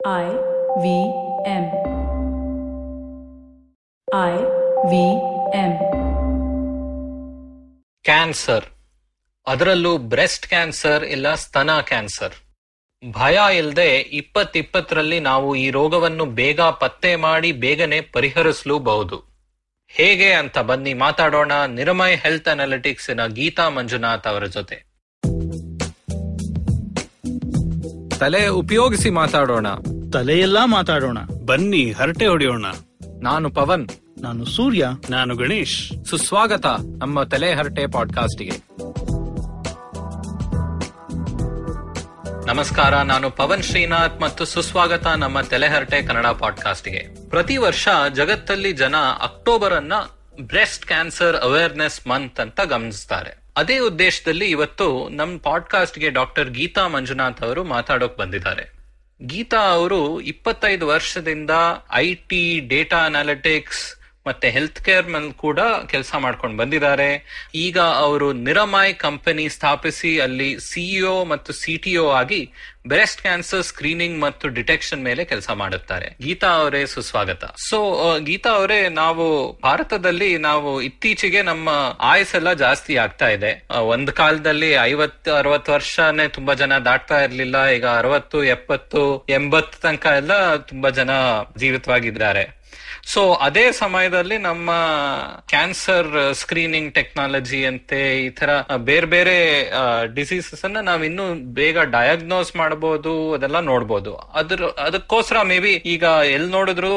I V M. I V M. Cancer ಅದರಲ್ಲೂ breast cancer ಇಲ್ಲ ಸ್ತನ ಕ್ಯಾನ್ಸರ್ ಭಯ ಇಲ್ಲದೆ ಇಪ್ಪತ್ತಿಪ್ಪತ್ತರಲ್ಲಿ ನಾವು ಈ ರೋಗವನ್ನು ಬೇಗ ಪತ್ತೆ ಮಾಡಿ ಬೇಗನೆ ಪರಿಹರಿಸಲೂಬಹುದು ಹೇಗೆ ಅಂತ ಬನ್ನಿ ಮಾತಾಡೋಣ ನಿರಮಯ್ ಹೆಲ್ತ್ ಅನಾಲಿಟಿಕ್ಸ್ನ ಗೀತಾ ಮಂಜುನಾಥ್ ಅವರ ಜೊತೆ ತಲೆ ಉಪಯೋಗಿಸಿ ಮಾತಾಡೋಣ. ತಲೆಯೆಲ್ಲಾ ಮಾತಾಡೋಣ. ಬನ್ನಿ ಹರಟೆ ಹೊಡೆಯೋಣ. ನಾನು ಪವನ್. ನಾನು ಸೂರ್ಯ. ನಾನು ಗಣೇಶ್. ಸುಸ್ವಾಗತ ನಮ್ಮ ತಲೆ ಹರಟೆ ಪಾಡ್ಕಾಸ್ಟ್ಗೆ. ನಮಸ್ಕಾರ ನಾನು ಪವನ್ ಶ್ರೀನಾಥ್ ಮತ್ತು ಸುಸ್ವಾಗತ ನಮ್ಮ ತಲೆಹರಟೆ ಕನ್ನಡ ಪಾಡ್ಕಾಸ್ಟ್ಗೆ. ಪ್ರತಿ ವರ್ಷ ಜಗತ್ತಲ್ಲಿ ಜನ ಅಕ್ಟೋಬರ್ ಅನ್ನ ಬ್ರೆಸ್ಟ್ ಕ್ಯಾನ್ಸರ್ ಅವೇರ್ನೆಸ್ ಮಂತ್ ಅಂತ ಗಮನಿಸ್ತಾರೆ. ಅದೇ ಉದ್ದೇಶದಲ್ಲಿ ಇವತ್ತು ನಮ್ಮ ಪಾಡ್ಕಾಸ್ಟ್ಗೆ ಡಾಕ್ಟರ್ ಗೀತಾ ಮಂಜುನಾಥ್ ಅವರು ಮಾತಾಡೋಕ್ ಬಂದಿದ್ದಾರೆ. ಗೀತಾ ಅವರು ಇಪ್ಪತ್ತೈದು ವರ್ಷದಿಂದ ಐ ಟಿ, ಡೇಟಾ ಅನಾಲಿಟಿಕ್ಸ್ ಮತ್ತೆ ಹೆಲ್ತ್ ಕೇರ್ ಮೇಲೆ ಕೂಡ ಕೆಲಸ ಮಾಡ್ಕೊಂಡು ಬಂದಿದ್ದಾರೆ. ಈಗ ಅವರು ನಿರಮಾಯ್ ಕಂಪನಿ ಸ್ಥಾಪಿಸಿ ಅಲ್ಲಿ ಸಿಇಒ ಮತ್ತು ಸಿಟಿಒ ಆಗಿ ಬ್ರೆಸ್ಟ್ ಕ್ಯಾನ್ಸರ್ ಸ್ಕ್ರೀನಿಂಗ್ ಮತ್ತು ಡಿಟೆಕ್ಷನ್ ಮೇಲೆ ಕೆಲಸ ಮಾಡುತ್ತಾರೆ. ಗೀತಾ ಅವರೇ ಸುಸ್ವಾಗತ. ಸೊ ಗೀತಾ ಅವರೇ, ನಾವು ಭಾರತದಲ್ಲಿ ನಾವು ಇತ್ತೀಚೆಗೆ ನಮ್ಮ ಆಯಸ್ಸೆಲ್ಲ ಜಾಸ್ತಿ ಆಗ್ತಾ ಇದೆ. ಒಂದ್ ಕಾಲದಲ್ಲಿ ಐವತ್ತು, ಅರವತ್ತು ವರ್ಷನೇ ತುಂಬಾ ಜನ ದಾಟ್ತಾ ಇರ್ಲಿಲ್ಲ. ಈಗ ಅರವತ್ತು, ಎಪ್ಪತ್ತು, ಎಂಬತ್ತು ತನಕ ಎಲ್ಲ ತುಂಬಾ ಜನ ಜೀವಿತವಾಗಿದ್ದಾರೆ. ಸೊ ಅದೇ ಸಮಯದಲ್ಲಿ ನಮ್ಮ ಕ್ಯಾನ್ಸರ್ ಸ್ಕ್ರೀನಿಂಗ್ ಟೆಕ್ನಾಲಜಿ ಅಂತೆ ಈ ತರ ಬೇರೆ ಬೇರೆ ಡಿಸೀಸಸ್ ಅನ್ನ ನಾವ್ ಇನ್ನು ಬೇಗ ಡಯಾಗ್ನೋಸ್ ಮಾಡಬಹುದು ಅದೆಲ್ಲ ನೋಡ್ಬೋದು. ಅದ್ರ, ಅದಕ್ಕೋಸ್ಕರ ಮೇ ಬಿ ಈಗ ಎಲ್ ನೋಡಿದ್ರು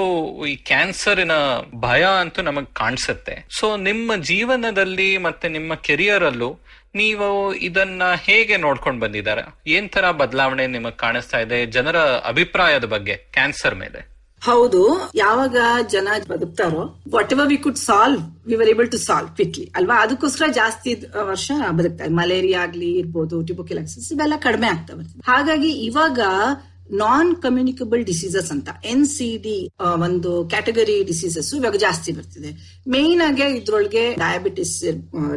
ಈ ಕ್ಯಾನ್ಸರಿನ ಭಯ ಅಂತೂ ನಮಗ್ ಕಾಣಿಸುತ್ತೆ. ಸೊ ನಿಮ್ಮ ಜೀವನದಲ್ಲಿ ಮತ್ತೆ ನಿಮ್ಮ ಕೆರಿಯರ್ ಅಲ್ಲೂ ನೀವು ಇದನ್ನ ಹೇಗೆ ನೋಡ್ಕೊಂಡು ಬಂದಿದ್ದಾರೆ? ಏನ್ ತರ ಬದಲಾವಣೆ ನಿಮಗ್ ಕಾಣಿಸ್ತಾ ಇದೆ? ಜನರ ಅಭಿಪ್ರಾಯದ ಬಗ್ಗೆ ಕ್ಯಾನ್ಸರ್ ಮೇಲೆ. ಹೌದು, ಯಾವಾಗ ಜನ ಬದುಕ್ತಾರೋ whatever we could solve we were able to solve quickly ಅಲ್ವಾ? ಅದಕ್ಕೋಸ್ಕರ ಜಾಸ್ತಿ ವರ್ಷ ಬದುಕ್ತಾರೆ ಮಲೇರಿಯಾ ಆಗ್ಲಿ ಇರ್ಬೋದು ಟ್ಯೂಬೋಕಿಲಾಕ್ಸಿಸ್ ಇವೆಲ್ಲ ಕಡಿಮೆ ಆಗ್ತಾ ಹಾಗಾಗಿ ಇವಾಗ ನಾನ್ ಕಮ್ಯುನಿಕಬಲ್ ಡಿಸೀಸಸ್ ಅಂತ ಎನ್ ಸಿ ಡಿ ಒಂದು ಕ್ಯಾಟಗರಿ ಡಿಸೀಸಸ್ ಇವಾಗ ಜಾಸ್ತಿ ಬರ್ತಿದೆ. ಮೇನ್ ಆಗಿ ಇದ್ರೊಳಗೆ ಡಯಾಬಿಟಿಸ್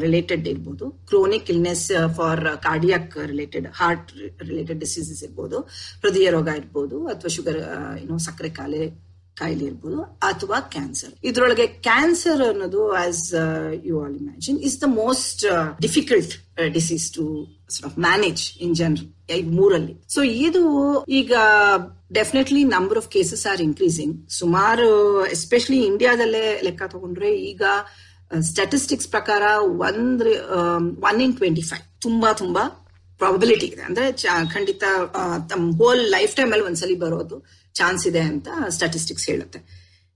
ರಿಲೇಟೆಡ್ ಇರ್ಬೋದು. Chronic illness for cardiac related heart related diseases ಇರ್ಬೋದು. ಹೃದಯ ರೋಗ ಇರ್ಬೋದು, ಅಥವಾ ಶುಗರ್ ಏನೋ ಸಕ್ಕರೆ ಕಾಯಿಲೆ ಕಾಯಿಲೆ ಇರ್ಬೋದು ಅಥವಾ ಕ್ಯಾನ್ಸರ್ ಇದ್ರೊಳಗೆ ಕ್ಯಾನ್ಸರ್ ಅನ್ನೋದು as you all imagine is the most difficult disease to manage in general ಮೂರಲ್ಲಿ. ಸೊ ಇದು ಈಗ definitely number of cases are increasing ಸುಮಾರು ಎಸ್ಪೆಷಲಿ ಇಂಡಿಯಾದಲ್ಲೇ ಲೆಕ್ಕ ತಗೊಂಡ್ರೆ ಈಗ ಸ್ಟಾಟಿಸ್ಟಿಕ್ಸ್ ಪ್ರಕಾರ ಒಂದ್ ಒನ್ ಇನ್ ಟ್ವೆಂಟಿ ಫೈವ್ ತುಂಬಾ ತುಂಬಾ ಪ್ರಾಬಬಿಲಿಟಿ ಇದೆ. ಅಂದ್ರೆ ಖಂಡಿತ ತಮ್ಮ ಹೋಲ್ ಲೈಫ್ ಟೈಮ್ ಅಲ್ಲಿ ಒಂದ್ಸಲಿ ಬರೋದು. ಚಾನ್ಸ್ ಇದೆ ಅಂತ ಸ್ಟಾಟಿಸ್ಟಿಕ್ಸ್ ಹೇಳುತ್ತೆ.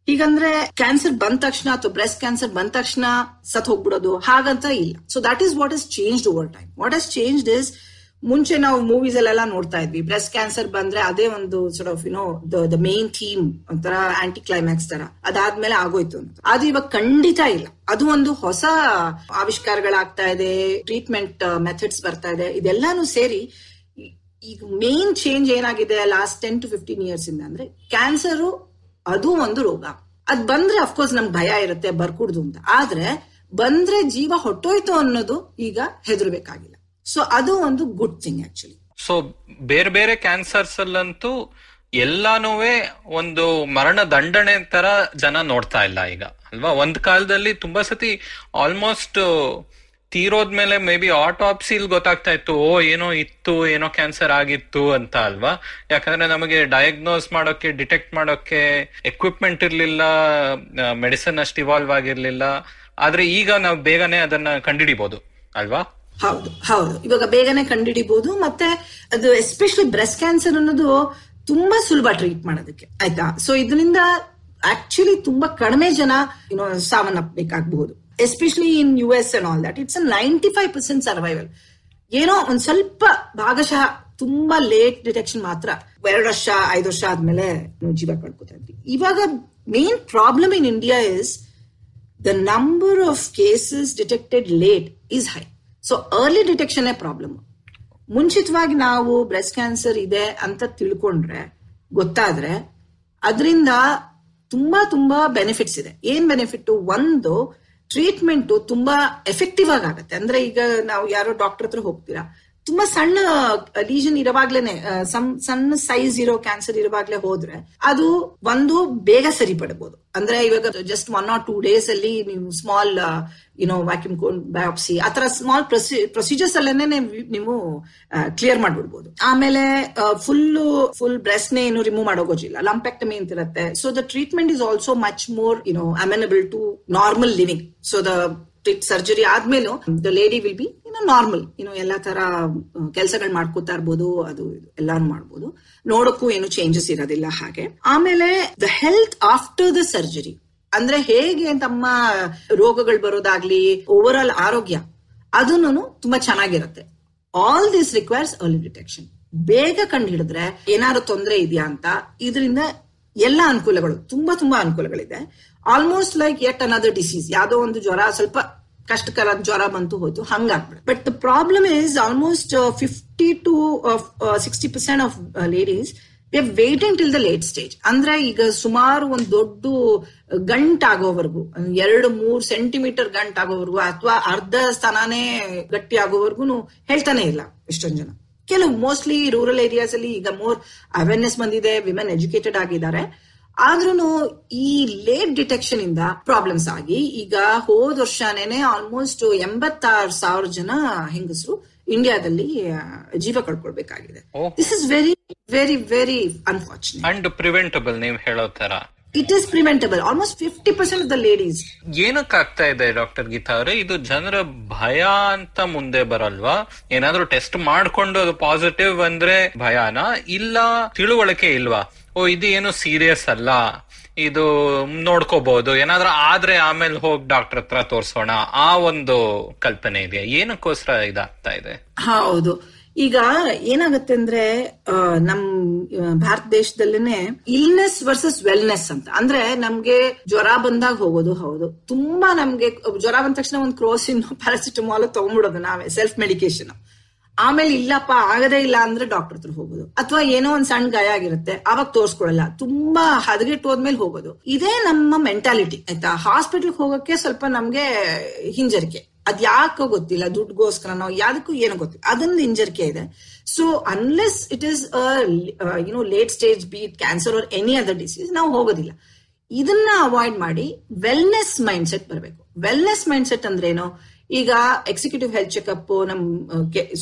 ಹೀಗಂದ್ರೆ ಕ್ಯಾನ್ಸರ್ ಬಂದ ತಕ್ಷಣ ಅಥವಾ ಬ್ರೆಸ್ಟ್ ಕ್ಯಾನ್ಸರ್ ಬಂದ ತಕ್ಷಣ ಸತ್ ಹೋಗ್ಬಿಡೋದು ಹಾಗಂತ ಇಲ್ಲ. So that is what is change over time what is change is ಮುಂಚೆ ನಾವು ಮೂವೀಸ್ ಅಲ್ಲೆಲ್ಲ ನೋಡ್ತಾ ಇದ್ವಿ. ಬ್ರೆಸ್ಟ್ ಕ್ಯಾನ್ಸರ್ ಬಂದ್ರೆ ಅದೇ ಒಂದು sort of you know the main theme ಒಂಥರ ಆಂಟಿ ಕ್ಲೈಮ್ಯಾಕ್ಸ್ ತರ. ಅದಾದ್ಮೇಲೆ ಆಗೋಯ್ತು ಅಂತ. ಅದು ಇವಾಗ ಖಂಡಿತ ಇಲ್ಲ. ಅದು ಒಂದು ಹೊಸ ಆವಿಷ್ಕಾರಗಳಾಗ್ತಾ ಇದೆ ಟ್ರೀಟ್ಮೆಂಟ್ ಮೆಥಡ್ಸ್ ಬರ್ತಾ ಇದೆ. ಇದೆಲ್ಲಾನು ಸೇರಿ ಈಗ ಮೇನ್ ಚೇಂಜ್ ಏನಾಗಿದೆ last ten to fifteen years ಇಂದ ಅಂದ್ರೆ ಕ್ಯಾನ್ಸರ್ ಅದು ಒಂದು ರೋಗ. ಅದ್ ಬಂದ್ರೆ ಅಫ್ಕೋರ್ಸ್ ನಮ್ಗೆ ಭಯ ಇರುತ್ತೆ, ಬರ್ಕೂಡ್ದು ಅಂತ. ಆದ್ರೆ ಬಂದ್ರೆ ಜೀವ ಹೊಟ್ಟೋಯ್ತು ಅನ್ನೋದು ಈಗ ಹೆದರ್ಬೇಕಾಗಿಲ್ಲ. ಸೊ ಅದು ಒಂದು ಗುಡ್ ಥಿಂಗ್ ಆಕ್ಚುಲಿ ಸೊ ಬೇರೆ ಬೇರೆ ಕ್ಯಾನ್ಸರ್ಸ್ ಅಲ್ಲಂತೂ ಎಲ್ಲಾನು ಒಂದು ಮರಣ ದಂಡನೆ ತರ ಜನ ನೋಡ್ತಾ ಇಲ್ಲ ಈಗ. ಅಲ್ವಾ? ಒಂದ್ ಕಾಲದಲ್ಲಿ ತುಂಬಾ ಸತಿ ಆಲ್ಮೋಸ್ಟ್ ತೀರೋದ್ಮೇಲೆ ಮೇ ಬಿ ಆಟೋಪ್ಸಿಲ್ ಗೊತ್ತಾಗ್ತಾ ಇತ್ತು, ಓ, ಏನೋ ಇತ್ತು, ಏನೋ ಕ್ಯಾನ್ಸರ್ ಆಗಿತ್ತು ಅಂತ ಅಲ್ವಾ? ಯಾಕಂದ್ರೆ ನಮಗೆ ಡಯಾಗ್ನೋಸ್ ಮಾಡೋಕೆ ಡಿಟೆಕ್ಟ್ ಮಾಡೋಕೆ ಎಕ್ವಿಪ್ಮೆಂಟ್ ಇರ್ಲಿಲ್ಲ ಮೆಡಿಸನ್ ಅಷ್ಟು ಇವಾಲ್ವ್ ಆಗಿರ್ಲಿಲ್ಲ. ಆದ್ರೆ ಈಗ ನಾವು ಬೇಗನೆ ಅದನ್ನ ಕಂಡುಹಿಡಿಬಹುದು ಅಲ್ವಾ? ಹೌದು ಹೌದು. ಇವಾಗ ಬೇಗನೆ ಕಂಡುಹಿಡಿಬಹುದು ಮತ್ತೆ ಅದು ಎಸ್ಪೆಷಲಿ ಬ್ರೆಸ್ಟ್ ಕ್ಯಾನ್ಸರ್ ಅನ್ನೋದು ತುಂಬಾ ಸುಲಭ ಟ್ರೀಟ್ ಮಾಡೋದಕ್ಕೆ, ಆಯ್ತಾ? ಸೊ ಇದರಿಂದ ಆಕ್ಚುಲಿ ತುಂಬಾ ಕಡಿಮೆ ಜನ ಸಾವನ್ನಪ್ಪಬೇಕಾಗಬಹುದು especially in U S and all that it's ninety five percent survival ಏನೋ ಒಂದ್ ಸ್ವಲ್ಪ ಭಾಗಶಃ ತುಂಬಾ ಲೇಟ್ ಡಿಟೆಕ್ಷನ್ ಮಾತ್ರ ಎರಡು ವರ್ಷ, ಐದು ವರ್ಷ ಆದ್ಮೇಲೆ ಜೀವ ಕಳ್ಕೊತಾ ಇದ್ವಿ. ಇವಾಗ main problem in India is the number of cases detected late is high so early detection problem ಮುಂಚಿತವಾಗಿ ನಾವು ಬ್ರೆಸ್ಟ್ ಕ್ಯಾನ್ಸರ್ ಇದೆ ಅಂತ ತಿಳ್ಕೊಂಡ್ರೆ, ಗೊತ್ತಾದ್ರೆ ಅದರಿಂದ ತುಂಬಾ ತುಂಬಾ ಬೆನಿಫಿಟ್ಸ್ ಇದೆ. ಏನ್ ಬೆನಿಫಿಟ್ ಒಂದು ಟ್ರೀಟ್ಮೆಂಟ್ ತುಂಬಾ ಎಫೆಕ್ಟಿವ್ ಆಗಿ ಆಗುತ್ತೆ. ಅಂದ್ರೆ ಈಗ ನಾವು ಯಾರೋ ಡಾಕ್ಟರ್ ಹತ್ರ ಹೋಗ್ತೀರಾ ತುಂಬಾ ಸಣ್ಣ ಲೀಜನ್ ಇರುವಾಗ್ಲೇನೆ ಆ, ಸಮ್- ಸಣ್ಣ ಸೈಜ್ ಇರೋ ಕ್ಯಾನ್ಸರ್ ಇರುವಾಗ್ಲೇ ಹೋದ್ರೆ ಅದು ಒಂದು ಬೇಗ ಸರಿಪಡಬಹುದು ಅಂದ್ರೆ ಇವಾಗ just one or two days ಅಲ್ಲಿ ನೀವು small you know vacuum cone biopsy ತರ ಸ್ಮಾಲ್ ಪ್ರೊಸೀಜರ್ಸ್ ಅಲ್ಲೇನೆ ನೀವು ಕ್ಲಿಯರ್ ಮಾಡ್ಬಿಡ್ಬೋದು. ಆಮೇಲೆ ಫುಲ್ ಫುಲ್ ಬ್ರೆಸ್ಟ್ ನೇ ಏನು ರಿಮೂವ್ ಮಾಡೋಗೋಜಿಲ್ಲ. ಲಂಪೆಕ್ಟಮಿ ಅಂತ ಇರುತ್ತೆ. So the treatment is also much more you know amenable to normal living so the surgery ಆದ್ಮೇಲೂ the lady will be ಇನ್ನು ನಾರ್ಮಲ್ ಇನ್ನು ಎಲ್ಲಾ ತರ ಕೆಲಸಗಳು ಮಾಡ್ಕೋತಾ ಇರ್ಬೋದು, ಅದು ಎಲ್ಲಾನು ಮಾಡ್ಬೋದು. ನೋಡಕ್ಕೂ ಏನು ಚೇಂಜಸ್ ಇರೋದಿಲ್ಲ ಹಾಗೆ. ಆಮೇಲೆ the health after the surgery ಅಂದ್ರೆ ಹೇಗೆ ತಮ್ಮ ರೋಗಗಳು ಬರೋದಾಗ್ಲಿ ಓವರ್ ಆಲ್ ಆರೋಗ್ಯ, ಅದನ್ನು ತುಂಬಾ ಚೆನ್ನಾಗಿರುತ್ತೆ. All this requires early detection ಬೇಗ ಕಂಡು ಹಿಡಿದ್ರೆ ಏನಾದ್ರು ತೊಂದರೆ ಇದೆಯಾ ಅಂತ, ಇದರಿಂದ ಎಲ್ಲ ಅನುಕೂಲಗಳು, ತುಂಬಾ ತುಂಬಾ ಅನುಕೂಲಗಳಿದೆ. Almost like at another disease ಯಾವುದೋ ಒಂದು ಜ್ವರ, ಸ್ವಲ್ಪ ಕಷ್ಟಕರ ಜ್ವರ ಬಂತು ಹೋಯ್ತು ಹಂಗಾಗ್ಬಿಡ but the problem is almost fifty to sixty percent of ladies we waiting till the late stage ಅಂದ್ರೆ ಈಗ ಸುಮಾರು ಒಂದು ದೊಡ್ಡ ಗಂಟಾಗೋವರೆಗೂ ಎರಡು, ಮೂರು ಸೆಂಟಿಮೀಟರ್ ಗಂಟಾಗೋವರೆಗೂ ಅಥವಾ ಅರ್ಧ ಸ್ಥಾನನೇ ಗಟ್ಟಿ ಆಗೋವರೆಗೂ ಹೇಳ್ತಾನೆ ಇಲ್ಲ ಎಷ್ಟೊಂದ್ ಜನ. ಕೆಲವು ಮೋಸ್ಟ್ಲಿ ರೂರಲ್ ಏರಿಯಾಸ್ ಅಲ್ಲಿ ಈಗ ಮೋರ್ ಅವೇರ್ನೆಸ್ ಬಂದಿದೆ ವಿಮೆನ್ ಎಜುಕೇಟೆಡ್ ಆಗಿದ್ದಾರೆ. ಆದ್ರೂ ಈ ಲೇಟ್ ಡಿಟೆಕ್ಷನ್ ಇಂದ ಪ್ರಾಬ್ಲಮ್ಸ್ ಆಗಿ ಈಗ ಹೋದ ವರ್ಷನೇನೆ ಆಲ್ಮೋಸ್ಟ್ ಎಂಬತ್ತಾರು ಸಾವಿರ ಜನ ಹೆಂಗಸರು ಇಂಡಿಯಾದಲ್ಲಿ ಜೀವ ಕಳ್ಕೊಳ್ಬೇಕಾಗಿದೆ. This is very very very unfortunate and preventable ನೀವ್ ಹೇಳೋ ತರ it is preventable almost fifty percent of the ladies ಏನಕ್ಕೆ ಆಗ್ತಾ ಇದೆ ಡಾಕ್ಟರ್ ಗೀತಾ ಅವರೇ? ಇದು ಜನರ ಭಯ ಅಂತ ಮುಂದೆ ಬರಲ್ವಾ? ಏನಾದ್ರೂ ಟೆಸ್ಟ್ ಮಾಡ್ಕೊಂಡು ಅದು ಪಾಸಿಟಿವ್ ಅಂದ್ರೆ ಭಯನಾ? ಇಲ್ಲ ತಿಳುವಳಿಕೆ ಇಲ್ವಾ? ಓ, ಇದು ಏನು ಸೀರಿಯಸ್ ಅಲ್ಲ. ಇದು ನೋಡ್ಕೋಬಹುದು ಏನಾದ್ರೂ ಆದ್ರೆ ಆಮೇಲೆ ಹೋಗಿ ಡಾಕ್ಟರ್ ಹತ್ರ ತೋರ್ಸೋಣ. ಆ ಒಂದು ಕಲ್ಪನೆ ಇದೆಯಾ ಏನಕ್ಕೋಸ್ಕರ ಇದಾಗ್ತಾ ಇದೆ? ಹೌದು. ಈಗ ಏನಾಗುತ್ತೆ ಅಂದ್ರೆ ನಮ್ ಭಾರತ ದೇಶದಲ್ಲೇನೆ ಇಲ್ನೆಸ್ ವರ್ಸಸ್ ವೆಲ್ನೆಸ್ ಅಂತ. ಅಂದ್ರೆ ನಮ್ಗೆ ಜ್ವರ ಬಂದಾಗ ಹೋಗೋದು, ಹೌದು. ತುಂಬಾ ನಮ್ಗೆ, ಜ್ವರ ಬಂದ ತಕ್ಷಣ ಒಂದು ಕ್ರೋಸಿನ್ ಪ್ಯಾರಾಸಿಟಮಾಲ್ ತಗೊಂಡ್ಬಿಡೋದು ನಾವೇ ಸೆಲ್ಫ್ ಮೆಡಿಕೇಶನ್ ಆಮೇಲೆ ಇಲ್ಲಪ್ಪ, ಆಗದೇ ಇಲ್ಲ ಅಂದ್ರೆ ಡಾಕ್ಟರ್ ಹತ್ರ ಹೋಗೋದು. ಅಥವಾ ಏನೋ ಒಂದ್ ಸಣ್ಣ ಗಾಯ ಆಗಿರುತ್ತೆ ಅವಾಗ ತೋರ್ಸ್ಕೊಳಲ್ಲ. ತುಂಬಾ ಹದಗೆಟ್ಟು ಹೋದ್ಮೇಲೆ ಹೋಗೋದು. ಇದೇ ನಮ್ಮ ಮೆಂಟಾಲಿಟಿ ಆಯ್ತಾ? ಹಾಸ್ಪಿಟಲ್ ಹೋಗಕ್ಕೆ ಸ್ವಲ್ಪ ನಮ್ಗೆ ಹಿಂಜರಿಕೆ. ಅದ್ ಯಾಕೋ ಗೊತ್ತಿಲ್ಲ ದುಡ್ಗೋಸ್ಕರನೋ ಯಾವ್ದಕ್ಕೂ ಏನೋ ಗೊತ್ತಿಲ್ಲ. ಅದೊಂದು ಹಿಂಜರಿಕೆ ಇದೆ. So unless it is you know late stage be it cancer or any other disease ನಾವು ಹೋಗೋದಿಲ್ಲ. ಇದನ್ನ ಅವಾಯ್ಡ್ ಮಾಡಿ ವೆಲ್ನೆಸ್ ಮೈಂಡ್ ಸೆಟ್ ಬರಬೇಕು. ವೆಲ್ನೆಸ್ ಮೈಂಡ್ ಸೆಟ್ ಅಂದ್ರೆ ಏನು? ಈಗ ಎಕ್ಸಿಕ್ಯೂಟಿವ್ ಹೆಲ್ತ್ ಚೆಕಪ್ ನಮ್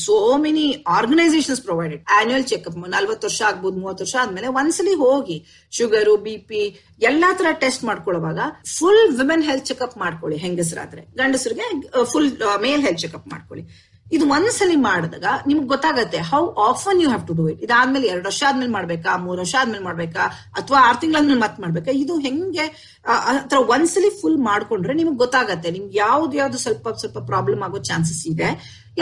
so many organisations provided annual checkup ನಲ್ವತ್ತು ವರ್ಷ ಆಗ್ಬೋದು, ಮೂವತ್ತು ವರ್ಷ ಆದ್ಮೇಲೆ ಒಂದ್ಸಲಿ ಹೋಗಿ ಶುಗರು ಬಿ ಪಿ ಎಲ್ಲಾ ತರ ಟೆಸ್ಟ್ ಮಾಡ್ಕೊಳ್ಳುವಾಗ ಫುಲ್ ವಿಮೆನ್ ಹೆಲ್ತ್ ಚೆಕಪ್ ಮಾಡ್ಕೊಳ್ಳಿ ಹೆಂಗಸರಾದ್ರೆ. ಗಂಡಸರಿಗೆ ಫುಲ್ ಮೇಲ್ ಹೆಲ್ತ್ ಚೆಕಪ್ ಮಾಡ್ಕೊಳ್ಳಿ. ಇದು ಒಂದ್ಸಲಿ ಮಾಡಿದಾಗ ನಿಮ್ಗೆ ಗೊತ್ತಾಗತ್ತೆ how often you have to do it ಇದಾದ್ಮೇಲೆ ಎರಡು ವರ್ಷ ಆದ್ಮೇಲೆ ಮಾಡ್ಬೇಕಾ, ಮೂರು ವರ್ಷ ಆದ್ಮೇಲೆ ಮಾಡ್ಬೇಕಾ, ಅಥವಾ ಆರ್ ತಿಂಗಳಾದ್ಮೇಲೆ ಮತ್ ಮಾಡ್ಬೇಕಾ? ಇದು ಹೆಂಗೆ ಅಥವಾ ಒಂದ್ಸಲಿ ಫುಲ್ ಮಾಡ್ಕೊಂಡ್ರೆ ನಿಮ್ಗೆ ಗೊತ್ತಾಗತ್ತೆ. ನಿಮ್ಗೆ ಯಾವ್ದು ಯಾವ್ದು ಸ್ವಲ್ಪ ಸ್ವಲ್ಪ ಪ್ರಾಬ್ಲಮ್ ಆಗೋ ಚಾನ್ಸಸ್ ಇದೆ,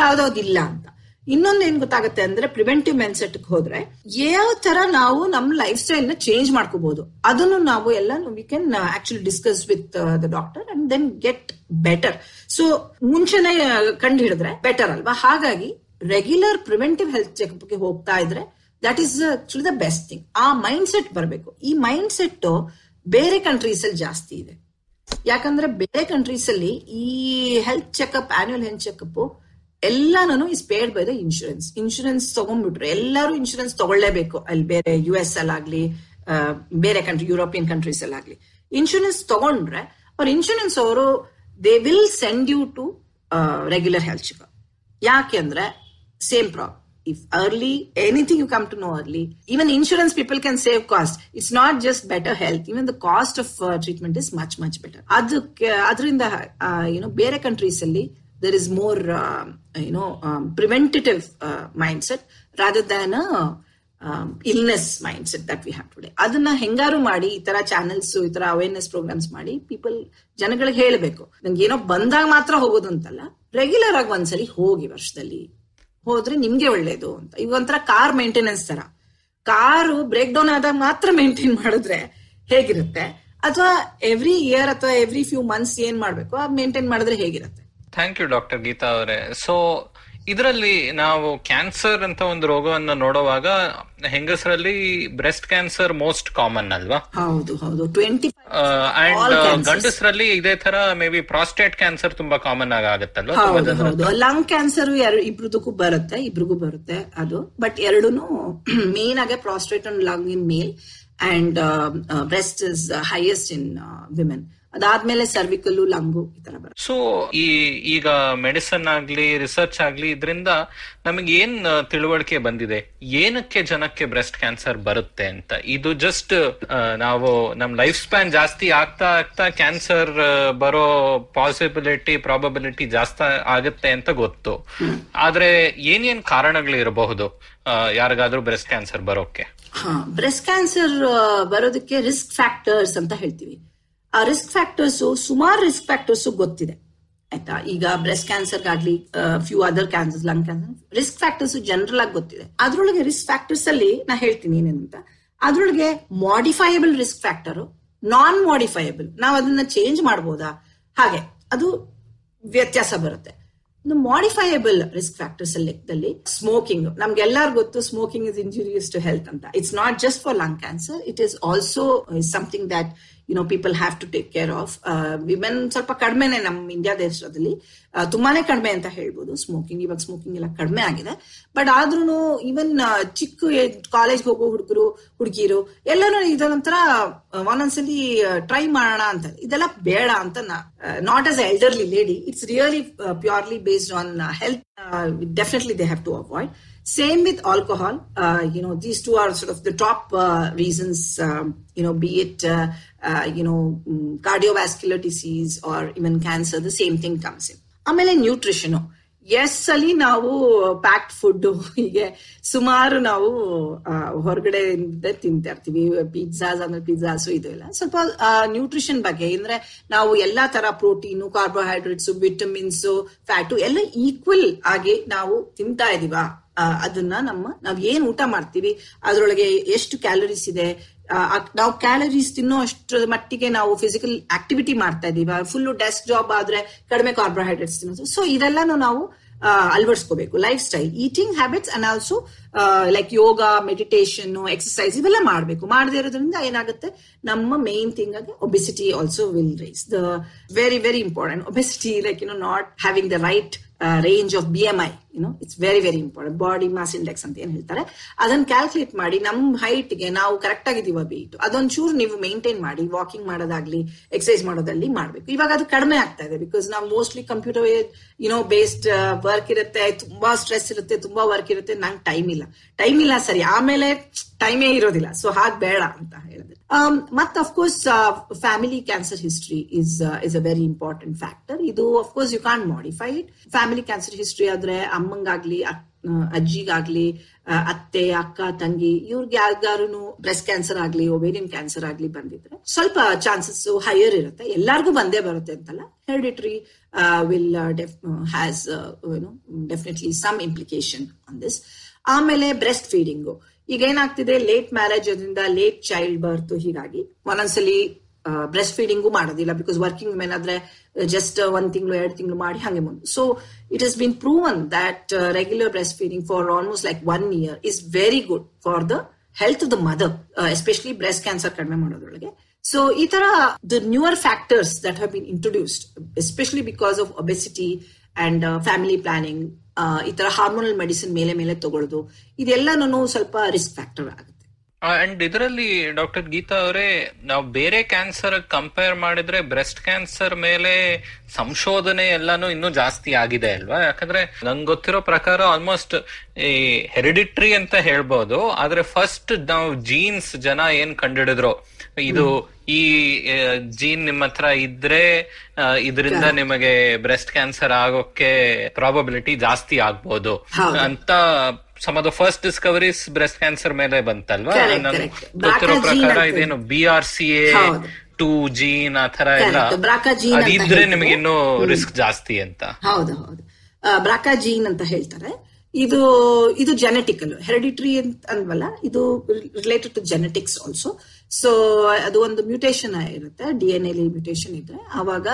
ಯಾವ್ದಾವ್ದು ಇಲ್ಲ ಅಂತ. ಇನ್ನೊಂದು ಏನ್ ಗೊತ್ತಾಗುತ್ತೆ ಅಂದ್ರೆ ಪ್ರಿವೆಂಟಿವ್ ಮೆನ್ಸೆಟ್ ಹೋದ್ರೆ ಯಾವ ತರ ನಾವು ನಮ್ ಲೈಫ್ ಸ್ಟೈಲ್ನ ಚೇಂಜ್ ಮಾಡ್ಕೋಬಹುದು ಅದನ್ನು ನಾವು ಎಲ್ಲ we can actually discuss with the doctor and then get better so ಮುಂಚೆನೆ ಕಂಡು ಹಿಡಿದ್ರೆ ಬೆಟರ್ ಅಲ್ವಾ? ಹಾಗಾಗಿ ರೆಗ್ಯುಲರ್ ಪ್ರಿವೆಂಟಿವ್ ಹೆಲ್ತ್ ಚೆಕಪ್ಗೆ ಹೋಗ್ತಾ ಇದ್ರೆ that is actually the best thing ಆ ಮೈಂಡ್ ಸೆಟ್ ಬರಬೇಕು. ಈ ಮೈಂಡ್ ಸೆಟ್ ಬೇರೆ ಕಂಟ್ರೀಸ್ ಅಲ್ಲಿ ಜಾಸ್ತಿ ಇದೆ. ಯಾಕಂದ್ರೆ, ಬೇರೆ ಕಂಟ್ರೀಸ್ ಅಲ್ಲಿ ಈ health checkup annual health checkup ಎಲ್ಲಾನು is paid by the insurance insurance ತಗೊಂಡ್ಬಿಟ್ರೆ ಎಲ್ಲರೂ ಇನ್ಶೂರೆನ್ಸ್ ತಗೊಳ್ಳೇಬೇಕು. ಅಲ್ಲಿ ಬೇರೆ ಯು ಎಸ್ ಅಲ್ಲಾಗ್ಲಿ ಬೇರೆ ಕಂಟ್ರಿ ಯುರೋಪಿಯನ್ ಕಂಟ್ರೀಸ್ ಅಲ್ಲಾಗ್ಲಿ. ಇನ್ಶೂರೆನ್ಸ್ ತಗೊಂಡ್ರೆ, ಅವ್ರ ಇನ್ಶೂರೆನ್ಸ್ ಅವರು they will send you to regular health checkup ಯಾಕೆ ಅಂದ್ರೆ same problem early anything you come to know early even insurance people can save cost it's not just better health even the cost of uh, treatment is much much better ಅದಕ್ಕೆ ಅದರಿಂದ know ಬೇರೆ countries ಅಲ್ಲಿ there is more um, you know um, preventative uh, mindset rather than a illness mindset that we have today ಅದನ್ನ ಹೆಂಗಾರು ಮಾಡಿ, ಈ ತರ channels ಈ ತರ ಅವೇರ್ನೆಸ್ ಪ್ರೋಗ್ರಾಮ್ಸ್ ಮಾಡಿ ಪೀಪಲ್ ಜನಗಳಿಗೆ ಹೇಳಬೇಕು. ನಂಗೆ ಏನೋ ಬಂದಾಗ ಮಾತ್ರ ಹೋಗೋದು ಅಂತಲ್ಲ ರೆಗ್ಯುಲರ್ ಆಗಿ ಒಂದ್ಸಲಿ ಹೋಗಿ ವರ್ಷದಲ್ಲಿ. ಹೋದ್ರೆ ನಿಮ್ಗೆ ಒಳ್ಳೇದು ಅಂತ. ಈಗ ಒಂಥರ ಕಾರ್ ಮೇಂಟೆನೆನ್ಸ್ ತರ. ಕಾರು ಬ್ರೇಕ್ ಡೌನ್ ಆದಾಗ ಮಾತ್ರ ಮೇಂಟೈನ್ ಮಾಡಿದ್ರೆ ಹೇಗಿರುತ್ತೆ? ಅಥವಾ ಎವ್ರಿ ಇಯರ್ ಅಥವಾ ಎವ್ರಿ ಫ್ಯೂ ಮಂತ್ಸ್ ಏನ್ ಮಾಡ್ಬೇಕು? ಮೇಂಟೈನ್ ಮಾಡಿದ್ರೆ ಹೇಗಿರುತ್ತೆ? ಥ್ಯಾಂಕ್ ಯು ಡಾಕ್ಟರ್ ಗೀತಾ ಅವರೇ. ಸೊ ಇದರಲ್ಲಿ ನಾವು ಕ್ಯಾನ್ಸರ್ ಅಂತ ಒಂದು ರೋಗವನ್ನ ನೋಡುವಾಗ ಹೆಂಗಸರಲ್ಲಿ ಬ್ರೆಸ್ಟ್ ಕ್ಯಾನ್ಸರ್ ಮೋಸ್ಟ್ ಕಾಮನ್ ಅಲ್ವಾ? ಹೌದು ಹೌದು. ಅಂಡ್ ಗಂಡಸರಲ್ಲಿ ಇದೇ ತರ ಮೇ ಬಿ ಪ್ರಾಸ್ಟೇಟ್ ಕ್ಯಾನ್ಸರ್ ತುಂಬಾ ಕಾಮನ್ ಆಗಿ ಆಗುತ್ತಲ್ವಾ? ಲಂಗ್ ಕ್ಯಾನ್ಸರ್ ಇಬ್ರದಕ್ಕೂ ಬರುತ್ತೆ ಇಬ್ರಿಗೂ ಬರುತ್ತೆ ಅದು. ಬಟ್ ಎರಡೂನು ಮೇನ್ ಆಗಿ prostate and lung in male and breast is highest in women ಅದಾದ್ಮೇಲೆ ಸರ್ವಿಕಲ್ ಲಂಗು ಈ ತರ ಬರುತ್ತೆ. ಸೊ ಈ ಈಗ ಮೆಡಿಸನ್ ಆಗ್ಲಿ ರಿಸರ್ಚ್ ಆಗ್ಲಿ ಇದರಿಂದ ನಮಗೆ ಏನ್ ತಿಳುವಳಿಕೆ ಬಂದಿದೆ? ಏನಕ್ಕೆ ಜನಕ್ಕೆ ಬ್ರೆಸ್ಟ್ ಕ್ಯಾನ್ಸರ್ ಬರುತ್ತೆ ಅಂತ? ಇದು ಜಸ್ಟ್ ನಾವು ನಮ್ ಲೈಫ್ ಸ್ಪ್ಯಾನ್ ಜಾಸ್ತಿ ಆಗ್ತಾ ಆಗ್ತಾ ಕ್ಯಾನ್ಸರ್ ಬರೋ ಪಾಸಿಬಿಲಿಟಿ ಪ್ರಾಬಬಿಲಿಟಿ ಜಾಸ್ತಿ ಆಗುತ್ತೆ ಅಂತ ಗೊತ್ತು. ಆದ್ರೆ ಏನೇನ್ ಕಾರಣಗಳು ಇರಬಹುದು ಯಾರಿಗಾದ್ರೂ ಬ್ರೆಸ್ಟ್ ಕ್ಯಾನ್ಸರ್ ಬರೋಕೆ ಹಾ ಬ್ರೆಸ್ಟ್ ಕ್ಯಾನ್ಸರ್ ಬರೋದಕ್ಕೆ ರಿಸ್ಕ್ ಫ್ಯಾಕ್ಟರ್ಸ್ ಅಂತ ಹೇಳ್ತೀವಿ. ಆ ರಿಸ್ಕ್ ಫ್ಯಾಕ್ಟರ್ಸ್ ಸುಮಾರು ರಿಸ್ಕ್ ಫ್ಯಾಕ್ಟರ್ಸ್ ಗೊತ್ತಿದೆ. ಆಯ್ತಾ? ಈಗ ಬ್ರೆಸ್ಟ್ ಕ್ಯಾನ್ಸರ್ ಆಗ್ಲಿ few other cancer lung cancer risk factors general ಆಗಿ ಗೊತ್ತಿದೆ. ಅದ್ರೊಳಗೆ ರಿಸ್ಕ್ ಫ್ಯಾಕ್ಟರ್ಸ್ ಅಲ್ಲಿ ನಾ ಹೇಳ್ತೀನಿ ಏನೇನಂತ ಅದ್ರೊಳಗೆ modifiable risk factor non modifiable ನಾವು ಅದನ್ನ ಚೇಂಜ್ ಮಾಡ್ಬೋದಾ? ಹಾಗೆ, ಅದು ವ್ಯತ್ಯಾಸ ಬರುತ್ತೆ. ಮಾಡಿಫೈಯಬಲ್ ರಿಸ್ಕ್ ಫ್ಯಾಕ್ಟರ್ಸ್ ಲೆಕ್ಕದಲ್ಲಿ ಸ್ಮೋಕಿಂಗ್ ನಮ್ಗೆಲ್ಲಾರು ಗೊತ್ತು smoking is injurious to health ಅಂತ. It's not just for lung cancer it is also something that you know people have to take care of women ಸ್ವಲ್ಪ ಕಡಿಮೆನೆ ನಮ್ಮ ಇಂಡಿಯಾ ದೇಶದಲ್ಲಿ ತುಂಬಾನೇ ಕಡಿಮೆ ಅಂತ ಹೇಳ್ಬೋದು. ಸ್ಮೋಕಿಂಗ್ ಇವಾಗ ಸ್ಮೋಕಿಂಗ್ ಎಲ್ಲ ಕಡಿಮೆ ಆಗಿದೆ. ಬಟ್ ಆದ್ರೂ ಈವನ್ ಚಿಕ್ಕ ಕಾಲೇಜ್ ಹೋಗೋ ಹುಡುಗರು ಹುಡುಗಿರು ಎಲ್ಲರೂ ಇದೊಂಥರ ಒಂದೊಂದ್ಸಲಿ ಟ್ರೈ ಮಾಡೋಣ ಅಂತ. ಇದೆಲ್ಲ ಬೇಡ ಅಂತ not as elderly lady it's really purely based on health definitely they have to avoid Same with alcohol. Uh, you know, these two are sort of the top uh, uh, uh, you know disease cardiovascular disease or even same The comes in. ಆಮೇಲೆ nutrition S ಅಲ್ಲಿ ನಾವು packed food ಹೀಗೆ ಸುಮಾರು ನಾವು ಹೊರಗಡೆಯಿಂದ ತಿಂತಾ ಇರ್ತೀವಿ. Pizzas ಅಂದ್ರೆ ಪಿಜ್ಜಾಸು ಇದು ಇಲ್ಲ. ಸ್ವಲ್ಪ ನ್ಯೂಟ್ರಿಷನ್ ಬಗ್ಗೆ. ಅಂದ್ರೆ ನಾವು ಎಲ್ಲಾ ತರ ಪ್ರೋಟೀನು ಕಾರ್ಬೋಹೈಡ್ರೇಟ್ಸ್ ವಿಟಮಿನ್ಸ್ ಫ್ಯಾಟು ಎಲ್ಲ ಈಕ್ವಲ್ ಆಗಿ ನಾವು ತಿಂತಾ ಇದೀವ. ಅದನ್ನ ನಮ್ಮ ನಾವ್ ಏನ್ ಊಟ ಮಾಡ್ತೀವಿ ಅದ್ರೊಳಗೆ ಎಷ್ಟು ಕ್ಯಾಲೋರೀಸ್ ಇದೆ ನಾವು ಕ್ಯಾಲರೀಸ್ ತಿನ್ನೋ ಅಷ್ಟರ ಮಟ್ಟಿಗೆ ನಾವು ಫಿಸಿಕಲ್ ಆಕ್ಟಿವಿಟಿ ಮಾಡ್ತಾ ಇದೀವ ಫುಲ್ ಡೆಸ್ಕ್ ಜಾಬ್ ಆದ್ರೆ ಕಡಿಮೆ ಕಾರ್ಬೋಹೈಡ್ರೇಟ್ಸ್ ತಿನ್ನೋದು. ಸೊ ಇದೆಲ್ಲಾನು ನಾವು ಅಳವಡಿಸ್ಕೋಬೇಕು. Lifestyle eating habits and also like yoga meditation exercise ಇವೆಲ್ಲ ಮಾಡಬೇಕು. ಮಾಡದೇ ಇರೋದ್ರಿಂದ ಏನಾಗುತ್ತೆ? ನಮ್ಮ ಮೇನ್ ಥಿಂಗ್ ಆಗಿ obesity also will rise the very very important obesity like you know not having the right range of B M I you know it's very very important body mass index ಅಂತ ಏನ್ ಹೇಳ್ತಾರೆ? ಅದನ್ನ calculate ಮಾಡಿ ನಮ್ ಹೈಟ್ಗೆ ನಾವು correct ಆಗಿದೀವ beet ಅದೊಂಚೂರು ನೀವು maintain ಮಾಡಿ walking ಮಾಡೋದಾಗ್ಲಿ ಎಕ್ಸಸೈಸ್ ಮಾಡೋದಲ್ಲಿ ಮಾಡಬೇಕು. ಇವಾಗ ಅದು ಕಡಿಮೆ ಆಗ್ತಾ ಇದೆ ಬಿಕಾಸ್ ನಾವು mostly computer you know based work ಇರುತ್ತೆ, ತುಂಬಾ ಸ್ಟ್ರೆಸ್ ಇರುತ್ತೆ, ತುಂಬಾ ವರ್ಕ್ ಇರುತ್ತೆ, ನಂಗೆ ಟೈಮ್ ಇಲ್ಲ. ಟೈಮ್ ಇಲ್ಲ ಸರಿ. ಆಮೇಲೆ ಟೈಮೇ ಇರೋದಿಲ್ಲ. ಸೊ ಹಾಗೆ ಬೇಡ ಅಂತ ಹೇಳಿದ್ರೆ. ಮತ್ತೆ of course family cancer history is is a very important factor ಇದು of course you can modify it family cancer history ಆದ್ರೆ ಅಮ್ಮಂಗಾಗ್ಲಿ ಅಜ್ಜಿಗಾಗ್ಲಿ ಅತ್ತೆ, ಅಕ್ಕ, ತಂಗಿ, ಇವ್ರಿಗೆ ಯಾರಿಗಾರು ಬ್ರೆಸ್ಟ್ ಕ್ಯಾನ್ಸರ್ ಆಗ್ಲಿ ಒವೇರಿಯನ್ ಕ್ಯಾನ್ಸರ್ ಆಗ್ಲಿ ಬಂದಿದ್ರೆ ಸ್ವಲ್ಪ ಚಾನ್ಸಸ್ ಹೈಯರ್ ಇರುತ್ತೆ. ಎಲ್ಲಾರ್ಗೂ ಬಂದೇ ಬರುತ್ತೆ ಅಂತಲ್ಲ. Hereditary will has definitely some implication on this ಆಮೇಲೆ ಬ್ರೆಸ್ಟ್ ಫೀಡಿಂಗು ಈಗ ಏನಾಗ್ತಿದೆ ಲೇಟ್ ಮ್ಯಾರೇಜ್ ಅದರಿಂದ ಲೇಟ್ ಚೈಲ್ಡ್ ಬರ್ತ್ ಹೀಗಾಗಿ ಒಂದೊಂದ್ಸಲಿ ಬ್ರೆಸ್ಟ್ ಫೀಡಿಂಗು ಮಾಡೋದಿಲ್ಲ ಬಿಕಾಸ್ ವರ್ಕಿಂಗ್ ವುಮೆನ್ ಆದ್ರೆ ಜಸ್ಟ್ ಒಂದ್ ತಿಂಗಳು, ಎರಡು ತಿಂಗಳು ಮಾಡಿ ಹಂಗೆ ಮುಂದೆ. So it has been proven that regular breast feeding for almost like one year is very good for the health the mother especially breast cancer ಕಡಿಮೆ ಮಾಡೋದ್ರೊಳಗೆ. ಸೊ ಈ ತರ the newer factors that have been introduced especially because of obesity and family planning ಈ ತರ hormonal medicine ಮೇಲೆ ಮೇಲೆ ತಗೊಳ್ಳೋದು ಇದೆಲ್ಲನೂ ಸ್ವಲ್ಪ ರಿಸ್ಕ್ ಫ್ಯಾಕ್ಟರ್ ಆಗುತ್ತೆ. ಅಂಡ್ ಇದರಲ್ಲಿ ಡಾಕ್ಟರ್ ಗೀತಾ ಅವರೇ, ನಾವು ಬೇರೆ ಕ್ಯಾನ್ಸರ್ ಕಂಪೇರ್ ಮಾಡಿದ್ರೆ ಬ್ರೆಸ್ಟ್ ಕ್ಯಾನ್ಸರ್ ಮೇಲೆ ಸಂಶೋಧನೆ ಎಲ್ಲಾನು ಇನ್ನೂ ಜಾಸ್ತಿ ಆಗಿದೆ ಅಲ್ವಾ? ಯಾಕಂದ್ರೆ ನಂಗೆ ಗೊತ್ತಿರೋ ಪ್ರಕಾರ ಆಲ್ಮೋಸ್ಟ್ ಈ ಹೆರಿಡಿಟ್ರಿ ಅಂತ ಹೇಳ್ಬೋದು, ಆದ್ರೆ ಫಸ್ಟ್ ನಾವು ಜೀನ್ಸ್ ಜನ ಏನ್ ಕಂಡಿಡಿದ್ರು? ಇದು ಈ ಜೀನ್ ನಿಮ್ಮ ಹತ್ರ ಇದ್ರೆ ಇದರಿಂದ ನಿಮಗೆ ಬ್ರೆಸ್ಟ್ ಕ್ಯಾನ್ಸರ್ ಆಗೋಕೆ ಪ್ರಾಬಬಿಲಿಟಿ ಜಾಸ್ತಿ ಆಗ್ಬೋದು. ಅಂತ some of the first discoveries breast cancer ಮೇಲೆ ಬಂತಲ್ವಾ. ಗೊತ್ತಿರೋ ಪ್ರಕಾರ ಇದೇನು B R C A two gene ಆ ತರ ಎಲ್ಲ ಅದಿದ್ರೆ. ನಿಮಗೆ ಇನ್ನೂ ರಿಸ್ಕ್ ಜಾಸ್ತಿ ಅಂತ. ಹೌದು ಹೌದು. ಬ್ರಾಕಾ ಜೀನ್ ಅಂತ ಹೇಳ್ತಾರೆ. ಇದು ಇದು ಜೆನೆಟಿಕಲ್ ಹೆರಿಡಿಟ್ರಿ ಅಂತ ಅಲ್ವಲ್ಲ ಇದು related to genetics also so ಅದು ಒಂದು ಮ್ಯೂಟೇಶನ್ ಇರುತ್ತೆ ಡಿ ಎನ್ ಎಲಿ ಮ್ಯೂಟೇಶನ್ ಇದ್ರೆ ಅವಾಗ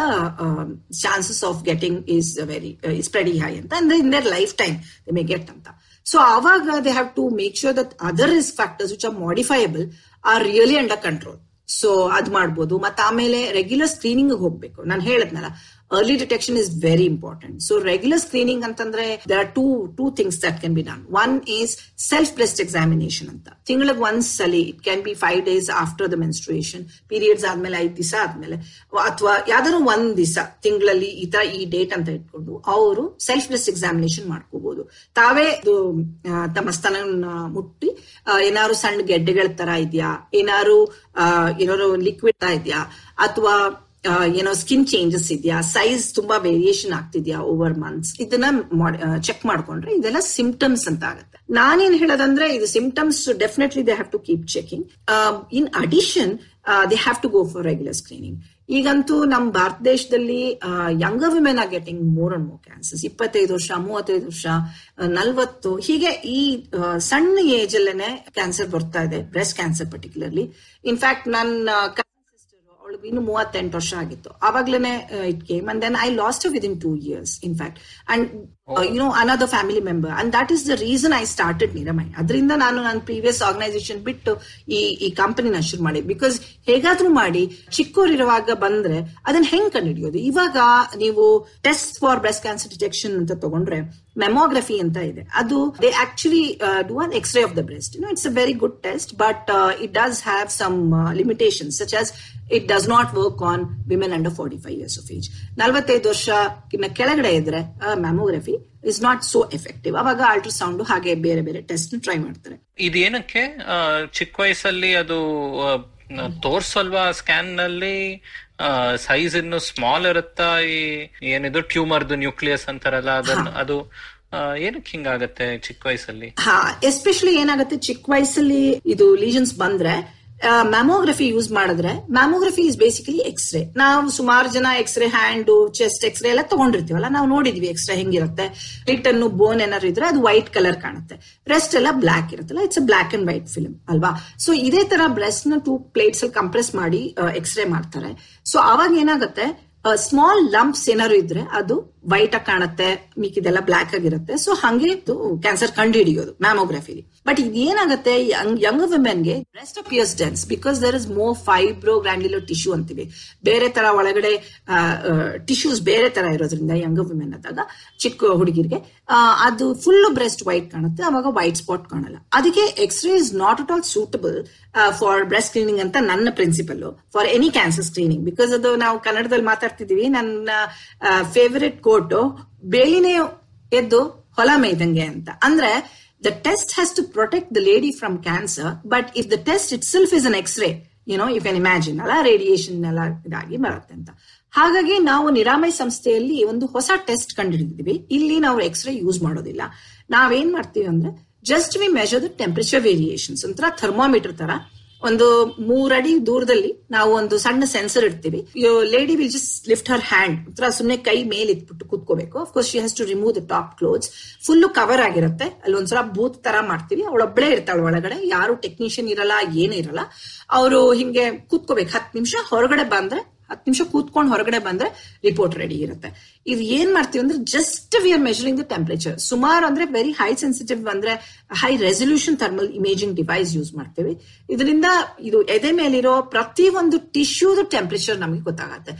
chances of getting is very is very high ಅಂತ. ಅಂದ್ರೆ in their lifetime they may get ಅಂತ. ಸೊ ಅವಾಗ they have to make sure that other risk factors which are modifiable are really under control so ಅದ್ ಮಾಡ್ಬೋದು. ಮತ್ತೆ ಆಮೇಲೆ regular screening ಹೋಗ್ಬೇಕು. ನಾನು ಹೇಳದ್ನಲ್ಲ early detection is very important so regular screening ಅಂತಂದ್ರೆ there are two two things that can be done one is self breast examination ಅಂತ ತಿಂಗಳಿಗೆ ಒಂದ್ ಸಲಿ it can be five days after the menstruation periods ಆದ್ಮೇಲೆ ಐದ್ ದಿವಸ ಆದ್ಮೇಲೆ ಅಥವಾ ಯಾವ್ದಾದ್ರು ಒಂದ್ ದಿವಸ ತಿಂಗಳಲ್ಲಿ ಈ ತರ ಈ ಡೇಟ್ ಅಂತ ಇಟ್ಕೊಂಡು ಅವರು ಸೆಲ್ಫ್ ಬ್ರೆಸ್ಟ್ ಎಕ್ಸಾಮಿನೇಷನ್ ಮಾಡ್ಕೋಬಹುದು ತಾವೇ ತಮ್ಮ ಸ್ತನ ಮುಟ್ಟಿ ಏನಾದ್ರು ಸಣ್ಣ ಗೆಡ್ಡೆಗಳ ತರ ಇದೆಯಾ ಏನಾದ್ರು ಏನಾದ್ರು ಲಿಕ್ವಿಡ್ ಇದೆಯಾ ಅಥವಾ ಏನೋ ಸ್ಕಿನ್ ಚೇಂಜಸ್ ಇದೆಯಾ? ಸೈಜ್ ತುಂಬಾ ವೇರಿಯೇಷನ್ ಆಗ್ತಿದ್ಯಾ ಓವರ್ ಮಂತ್ಸ್ ಇದನ್ನ ಚೆಕ್ ಮಾಡ್ಕೊಂಡ್ರೆ ಇದೆಲ್ಲ ಸಿಂಪ್ಟಮ್ಸ್ ಅಂತ ಆಗುತ್ತೆ. ನಾನೇನ್ ಹೇಳೋದಂದ್ರೆ ಇದು symptoms definitely they have to keep checking in addition they have to go for regular screening ಈಗಂತೂ ನಮ್ಮ ಭಾರತ ದೇಶದಲ್ಲಿ younger women are getting more and more cancers ಇಪ್ಪತ್ತೈದು ವರ್ಷ, ಮೂವತ್ತೈದು ವರ್ಷ ನಲ್ವತ್ತು. ಹೀಗೆ ಈ ಸಣ್ಣ ಏಜ್ ಅಲ್ಲೇನೆ ಕ್ಯಾನ್ಸರ್ ಬರ್ತಾ ಇದೆ ಬ್ರೆಸ್ಟ್ ಕ್ಯಾನ್ಸರ್ ಪರ್ಟಿಕ್ಯುಲರ್ಲಿ ಇನ್ಫ್ಯಾಕ್ಟ್ ನನ್ನ ಅವಳಿಗೆ ಇನ್ನು ಮೂವತ್ತೆಂಟು ವರ್ಷ ಆಗಿತ್ತು. ಅವಾಗ್ಲೇನೆ it came and then I lost within two years in fact and you know another family member and that is the reason I started Niramai ಅದರಿಂದ ನಾನು ನನ್ನ ಪ್ರೀವಿಯಸ್ ಆರ್ಗನೈಸೇಷನ್ ಬಿಟ್ಟು ಈ ಈ ಕಂಪನಿನ ಶುರು ಮಾಡಿ ಬಿಕಾಸ್ ಹೇಗಾದ್ರೂ ಮಾಡಿ ಚಿಕ್ಕವರಿರುವಾಗ ಬಂದ್ರೆ ಅದನ್ನ ಹೆಂಗ್ ಕಂಡುಹಿಡಿಯೋದು ಇವಾಗ ನೀವು test for breast cancer detection ಅಂತ ತಗೊಂಡ್ರೆ ಮೆಮೋಗ್ರಫಿ ಅಂತ ಇದೆ ಅದು they actually do an X-ray of the breast you know it's a very good test but it does have some limitation such as it does not work on women under forty five years of age ನಲವತ್ತೈದು ವರ್ಷ ಕೆಳಗಡೆ ಇದ್ರೆ mammography is not so effective ಅವಾಗ ultrasound ಹಾಗೆ ಬೇರೆ ಬೇರೆ test try ಮಾಡ್ತಾರೆ. ಇದೇನಕ್ಕೆ? ಚಿಕ್ಕ ವಯಸ್ಸಲ್ಲಿ ಅದು ತೋರ್ಸಲ್ವಾ ಸ್ಕ್ಯಾನ್ನಲ್ಲಿ ಸೈಜ್ ಇನ್ನು ಸ್ಮಾಲ್ ಇರುತ್ತಾ? ಈ ಏನಿದು ಟ್ಯೂಮರ್ದು ನ್ಯೂಕ್ಲಿಯಸ್ ಅಂತಾರಲ್ಲ ಅದನ್ನ ಅದು ಏನಕ್ಕೆ ಹಿಂಗಾಗತ್ತೆ ಚಿಕ್ಕ ವಯಸ್ಸಲ್ಲಿ? ಹಾ ಎಸ್ಪೆಷಲಿ ಏನಾಗುತ್ತೆ ಚಿಕ್ಕ ವಯಸ್ಸಲ್ಲಿ ಇದು ಲೀಜನ್ಸ್ ಬಂದ್ರೆ ಮ್ಯಾಮೋಗ್ರಫಿ ಯೂಸ್ ಮಾಡಿದ್ರೆ mammography is basically X ray ನಾವು ಸುಮಾರು ಜನ ಎಕ್ಸ್ರೇ ಹ್ಯಾಂಡ್ ಚೆಸ್ಟ್ ಎಕ್ಸ್ರೇ ಎಲ್ಲ ತಗೊಂಡಿರ್ತೀವಲ್ಲ, ನಾವು ನೋಡಿದ್ವಿ ಎಕ್ಸ್ರೇ ಹೆಂಗಿರುತ್ತೆ. ಅನ್ನು ಬೋನ್ ಏನಾದ್ರು ಇದ್ರೆ ಅದು ವೈಟ್ ಕಲರ್ ಕಾಣುತ್ತೆ. ಬ್ರೆಸ್ಟ್ ಎಲ್ಲ ಬ್ಲಾಕ್ ಇರುತ್ತಲ್ಲ it's black and white film ಅಲ್ವಾ? ಸೊ ಇದೇ ತರ ಬ್ರೆಸ್ಟ್ನ ಟೂ ಪ್ಲೇಟ್ಸ್ ಅಲ್ಲಿ ಕಂಪ್ರೆಸ್ ಮಾಡಿ ಎಕ್ಸ್ರೇ ಮಾಡ್ತಾರೆ. ಸೊ ಅವಾಗ ಏನಾಗುತ್ತೆ ಸ್ಮಾಲ್ ಲಂಪ್ಸ್ ಏನಾದ್ರು ಇದ್ರೆ ಅದು ವೈಟ್ ಆಗಿ ಕಾಣುತ್ತೆ ಮಿಕ್ಕಿದೆಲ್ಲ ಬ್ಲಾಕ್ ಆಗಿರುತ್ತೆ. ಸೊ ಹಂಗೆ ಕ್ಯಾನ್ಸರ್ ಕಂಡು ಹಿಡಿಯೋದು ಮ್ಯಾಮೋಗ್ರಫಿಲಿ ಬಟ್ ಇದೇನಾಗುತ್ತೆ ಯಂಗ್ಗೆ breast appears dense because there is more fibroglandular tissue ಅಂತೀವಿ. ಬೇರೆ ತರ ಒಳಗಡೆ ಟಿಶ್ಯೂಸ್ ಬೇರೆ ತರ ಇರೋದ್ರಿಂದ ಯಂಗ್ ವುಮೆನ್ ಆದಾಗ ಚಿಕ್ಕ ಹುಡುಗಿರಿಗೆ ಅದು ಫುಲ್ ಬ್ರೆಸ್ಟ್ ವೈಟ್ ಕಾಣುತ್ತೆ, ಅವಾಗ ವೈಟ್ ಸ್ಪಾಟ್ ಕಾಣಲ್ಲ. ಅದಕ್ಕೆ X-ray is not at all suitable for breast cleaning ಅಂತ ನನ್ನ principal for any cancer screening because ಅದು ನಾವು ಕನ್ನಡದಲ್ಲಿ ಮಾತಾಡ್ತಿದೀವಿ ನನ್ನ ಫೇವರೆಟ್ ಕೋಟು ಬೇಲಿನೇ ಎದ್ದು ಹೊಲ ಮೇಯ್ದಂಗೆ ಅಂತ. ಅಂದ್ರೆ the test has to protect the lady from cancer but if the test itself is an X-ray you know you can imagine ಅಲ್ಲ ರೇಡಿಯೇಷನ್ ಎಲ್ಲ ಇದಾಗಿ ಬರುತ್ತೆ ಅಂತ. ಹಾಗಾಗಿ ನಾವು ನಿರಾಮಯ ಸಂಸ್ಥೆಯಲ್ಲಿ ಒಂದು ಹೊಸ ಟೆಸ್ಟ್ ಕಂಡುಹಿಡಿದಿವಿ. ಇಲ್ಲಿ ನಾವು ಎಕ್ಸ್ರೇ ಯೂಸ್ ಮಾಡೋದಿಲ್ಲ. ನಾವೇನ್ ಮಾಡ್ತೀವಿ ಅಂದ್ರೆ just we measure the temperature variations ಒಂಥರ ಥರ್ಮೋಮೀಟರ್ ತರ ಒಂದು ಮೂರಡಿ ದೂರದಲ್ಲಿ ನಾವು ಒಂದು ಸಣ್ಣ ಸೆನ್ಸರ್ ಇಡ್ತೀವಿ. Lady will just lift her hand ಸುಮ್ಮನೆ ಕೈ ಮೇಲೆ ಇಟ್ಬಿಟ್ಟು ಕೂತ್ಕೋಬೇಕು. Of course she has to remove the top clothes full cover ಆಗಿರುತ್ತೆ. ಅಲ್ಲಿ ಒಂದ್ಸಲ ಬೂತ್ ತರ ಮಾಡ್ತೀವಿ. ಅವಳೊಬ್ಬಳೇ ಇರ್ತಾಳ ಒಳಗಡೆ. ಯಾರು ಟೆಕ್ನಿಷಿಯನ್ ಇರಲ್ಲ, ಏನು ಇರಲ್ಲ. ಅವರು ಹಿಂಗೆ ಕೂತ್ಕೋಬೇಕು. ಹತ್ತು ನಿಮಿಷ ಹೊರಗಡೆ ಬಂದ್ರೆ ಹತ್ತು ನಿಮಿಷ ಕೂತ್ಕೊಂಡು ಹೊರಗಡೆ ಬಂದ್ರೆ ರಿಪೋರ್ಟ್ ರೆಡಿ ಇರುತ್ತೆ. ಇದು ಏನ್ ಮಾಡ್ತೀವಿ ಅಂದ್ರೆ just we are measuring the temperature ಸುಮಾರು ಅಂದ್ರೆ ವೆರಿ ಹೈ ಸೆನ್ಸಿಟಿವ್ ಅಂದ್ರೆ high resolution thermal imaging device use ಮಾಡ್ತೀವಿ. ಇದರಿಂದ ಇದು ಎದೆ ಮೇಲಿರೋ ಪ್ರತಿ ಒಂದು ಟಿಶ್ಯೂದ ಟೆಂಪರೇಚರ್ ನಮಗೆ ಗೊತ್ತಾಗತ್ತೆ.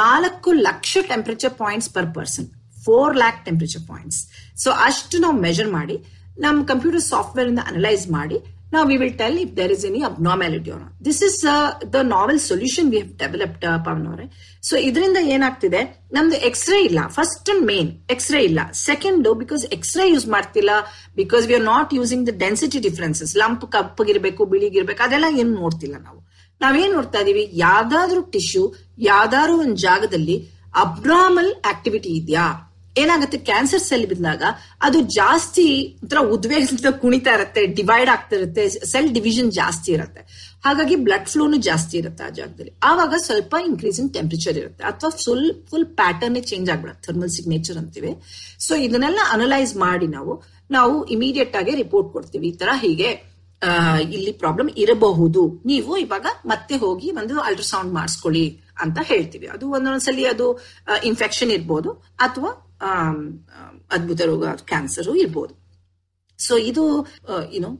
ನಾಲ್ಕು lakh temperature points per person four lakh temperature points so ಅಷ್ಟು ನಾವು ಮೆಷರ್ ಮಾಡಿ ನಮ್ಮ ಕಂಪ್ಯೂಟರ್ ಸಾಫ್ಟ್ವೇರ್ ಇಂದ ಅನಲೈಸ್ ಮಾಡಿ Now we will tell if there is any abnormality or not. This is uh, the novel solution we have developed, uh, Pavanore. So ಇದರಿಂದ ಏನಾಗ್ತಿದೆ? ನಮ್ದು x ray ಇಲ್ಲ. ಫಸ್ಟ್ ಅಂಡ್ ಮೇನ್ ಎಕ್ಸ್ರೇ ಇಲ್ಲ. Second because x ray use ಮಾಡ್ತಿಲ್ಲ because we are not using the density differences lump ಕಪ್ಪಗಿರ್ಬೇಕು ಬಿಳಿಗಿರ್ಬೇಕು ಅದೆಲ್ಲ ಏನು ನೋಡ್ತಿಲ್ಲ ನಾವು. ನಾವೇನ್ ನೋಡ್ತಾ ಇದೀವಿ? ಯಾವ್ದಾದ್ರು ಟಿಶ್ಯೂ ಯಾವ್ದಾದ್ರು ಒಂದು ಜಾಗದಲ್ಲಿ ಅಬ್ನಾರ್ಮಲ್ ಆಕ್ಟಿವಿಟಿ ಇದೆಯಾ? ಏನಾಗುತ್ತೆ? ಕ್ಯಾನ್ಸರ್ ಸೆಲ್ ಬಿದ್ದಾಗ ಅದು ಜಾಸ್ತಿ ಒಂಥರ ಉದ್ವೇಗದಿಂದ ಕುಣಿತಾ ಇರುತ್ತೆ ಡಿವೈಡ್ ಆಗ್ತಾ ಇರುತ್ತೆ ಸೆಲ್ ಡಿವಿಷನ್ ಜಾಸ್ತಿ ಇರುತ್ತೆ. ಹಾಗಾಗಿ ಬ್ಲಡ್ ಫ್ಲೋನು ಜಾಸ್ತಿ ಇರುತ್ತೆ ಆ ಜಾಗದಲ್ಲಿ. ಆವಾಗ ಸ್ವಲ್ಪ ಇನ್ಕ್ರೀಸ್ ಇನ್ ಟೆಂಪರೇಚರ್ ಇರುತ್ತೆ. ಅಥವಾ ಫುಲ್ ಫುಲ್ ಪ್ಯಾಟರ್ನ್ ಚೇಂಜ್ ಆಗ್ಬಿಡುತ್ತೆ. ಥರ್ಮಲ್ ಸಿಗ್ನೇಚರ್ ಅಂತೀವಿ. ಸೊ ಇದನ್ನೆಲ್ಲ ಅನಲೈಸ್ ಮಾಡಿ ನಾವು ನಾವು ಇಮಿಡಿಯೇಟ್ ಆಗಿ ರಿಪೋರ್ಟ್ ಕೊಡ್ತೀವಿ. ಈ ತರ ಹೀಗೆ ಇಲ್ಲಿ ಪ್ರಾಬ್ಲಮ್ ಇರಬಹುದು. ನೀವು ಇವಾಗ ಮತ್ತೆ ಹೋಗಿ ಒಂದು ಅಲ್ಟ್ರಾಸೌಂಡ್ ಮಾಡಿಸ್ಕೊಳ್ಳಿ ಅಂತ ಹೇಳ್ತೀವಿ. ಅದು ಒಂದೊಂದ್ಸಲಿ ಅದು ಇನ್ಫೆಕ್ಷನ್ ಇರ್ಬೋದು, ಅಥವಾ ಅದ್ಭುತ ರೋಗ ಕ್ಯಾನ್ಸರ್ ಇರ್ಬೋದು. ಸೊ ಇದು you know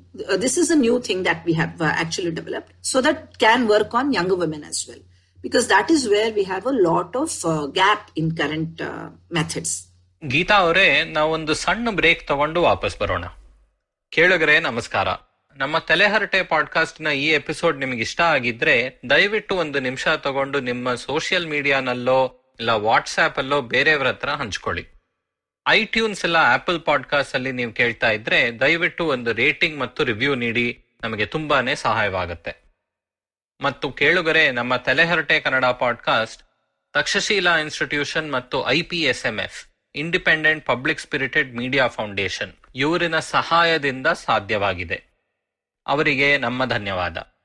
this is a new thing that we have actually developed so that can work on young women as well because that is where we have a lot of gap in current methods Geetha ಅವರೇ, ನಾವೊಂದು ಸಣ್ಣ break ತಗೊಂಡು ವಾಪಸ್ ಬರೋಣ. ಕೇಳುಗರೆ, ನಮಸ್ಕಾರ. ನಮ್ಮ ತಲೆಹರಟೆ ಪಾಡ್ಕಾಸ್ಟ್ನ ಈ ಎಪಿಸೋಡ್ ನಿಮ್ಗೆ ಇಷ್ಟ ಆಗಿದ್ರೆ ದಯವಿಟ್ಟು ಒಂದು ನಿಮಿಷ ತಗೊಂಡು ನಿಮ್ಮ ಸೋಷಿಯಲ್ ಮೀಡಿಯಾನಲ್ಲೋ ಇಲ್ಲ ವಾಟ್ಸ್ಆ್ಯಪ್ ಅಲ್ಲೋ ಬೇರೆಯವ್ರ ಹತ್ರ ಹಂಚ್ಕೊಳ್ಳಿ. ಐಟ್ಯೂನ್ಸ್ ಎಲ್ಲ ಆಪಲ್ ಪಾಡ್ಕಾಸ್ಟ್ ಅಲ್ಲಿ ನೀವು ಕೇಳ್ತಾ ಇದ್ರೆ ದಯವಿಟ್ಟು ಒಂದು ರೇಟಿಂಗ್ ಮತ್ತು ರಿವ್ಯೂ ನೀಡಿ, ನಮಗೆ ತುಂಬಾನೇ ಸಹಾಯವಾಗುತ್ತೆ. ಮತ್ತು ಕೇಳುಗರೆ, ನಮ್ಮ ತಲೆಹರಟೆ ಕನ್ನಡ ಪಾಡ್ಕಾಸ್ಟ್ ತಕ್ಷಶೀಲಾ ಇನ್ಸ್ಟಿಟ್ಯೂಷನ್ ಮತ್ತು I P S M F independent public spirited media foundation ಇವರಿನ ಸಹಾಯದಿಂದ ಸಾಧ್ಯವಾಗಿದೆ. ಅವರಿಗೆ ನಮ್ಮ ಧನ್ಯವಾದ.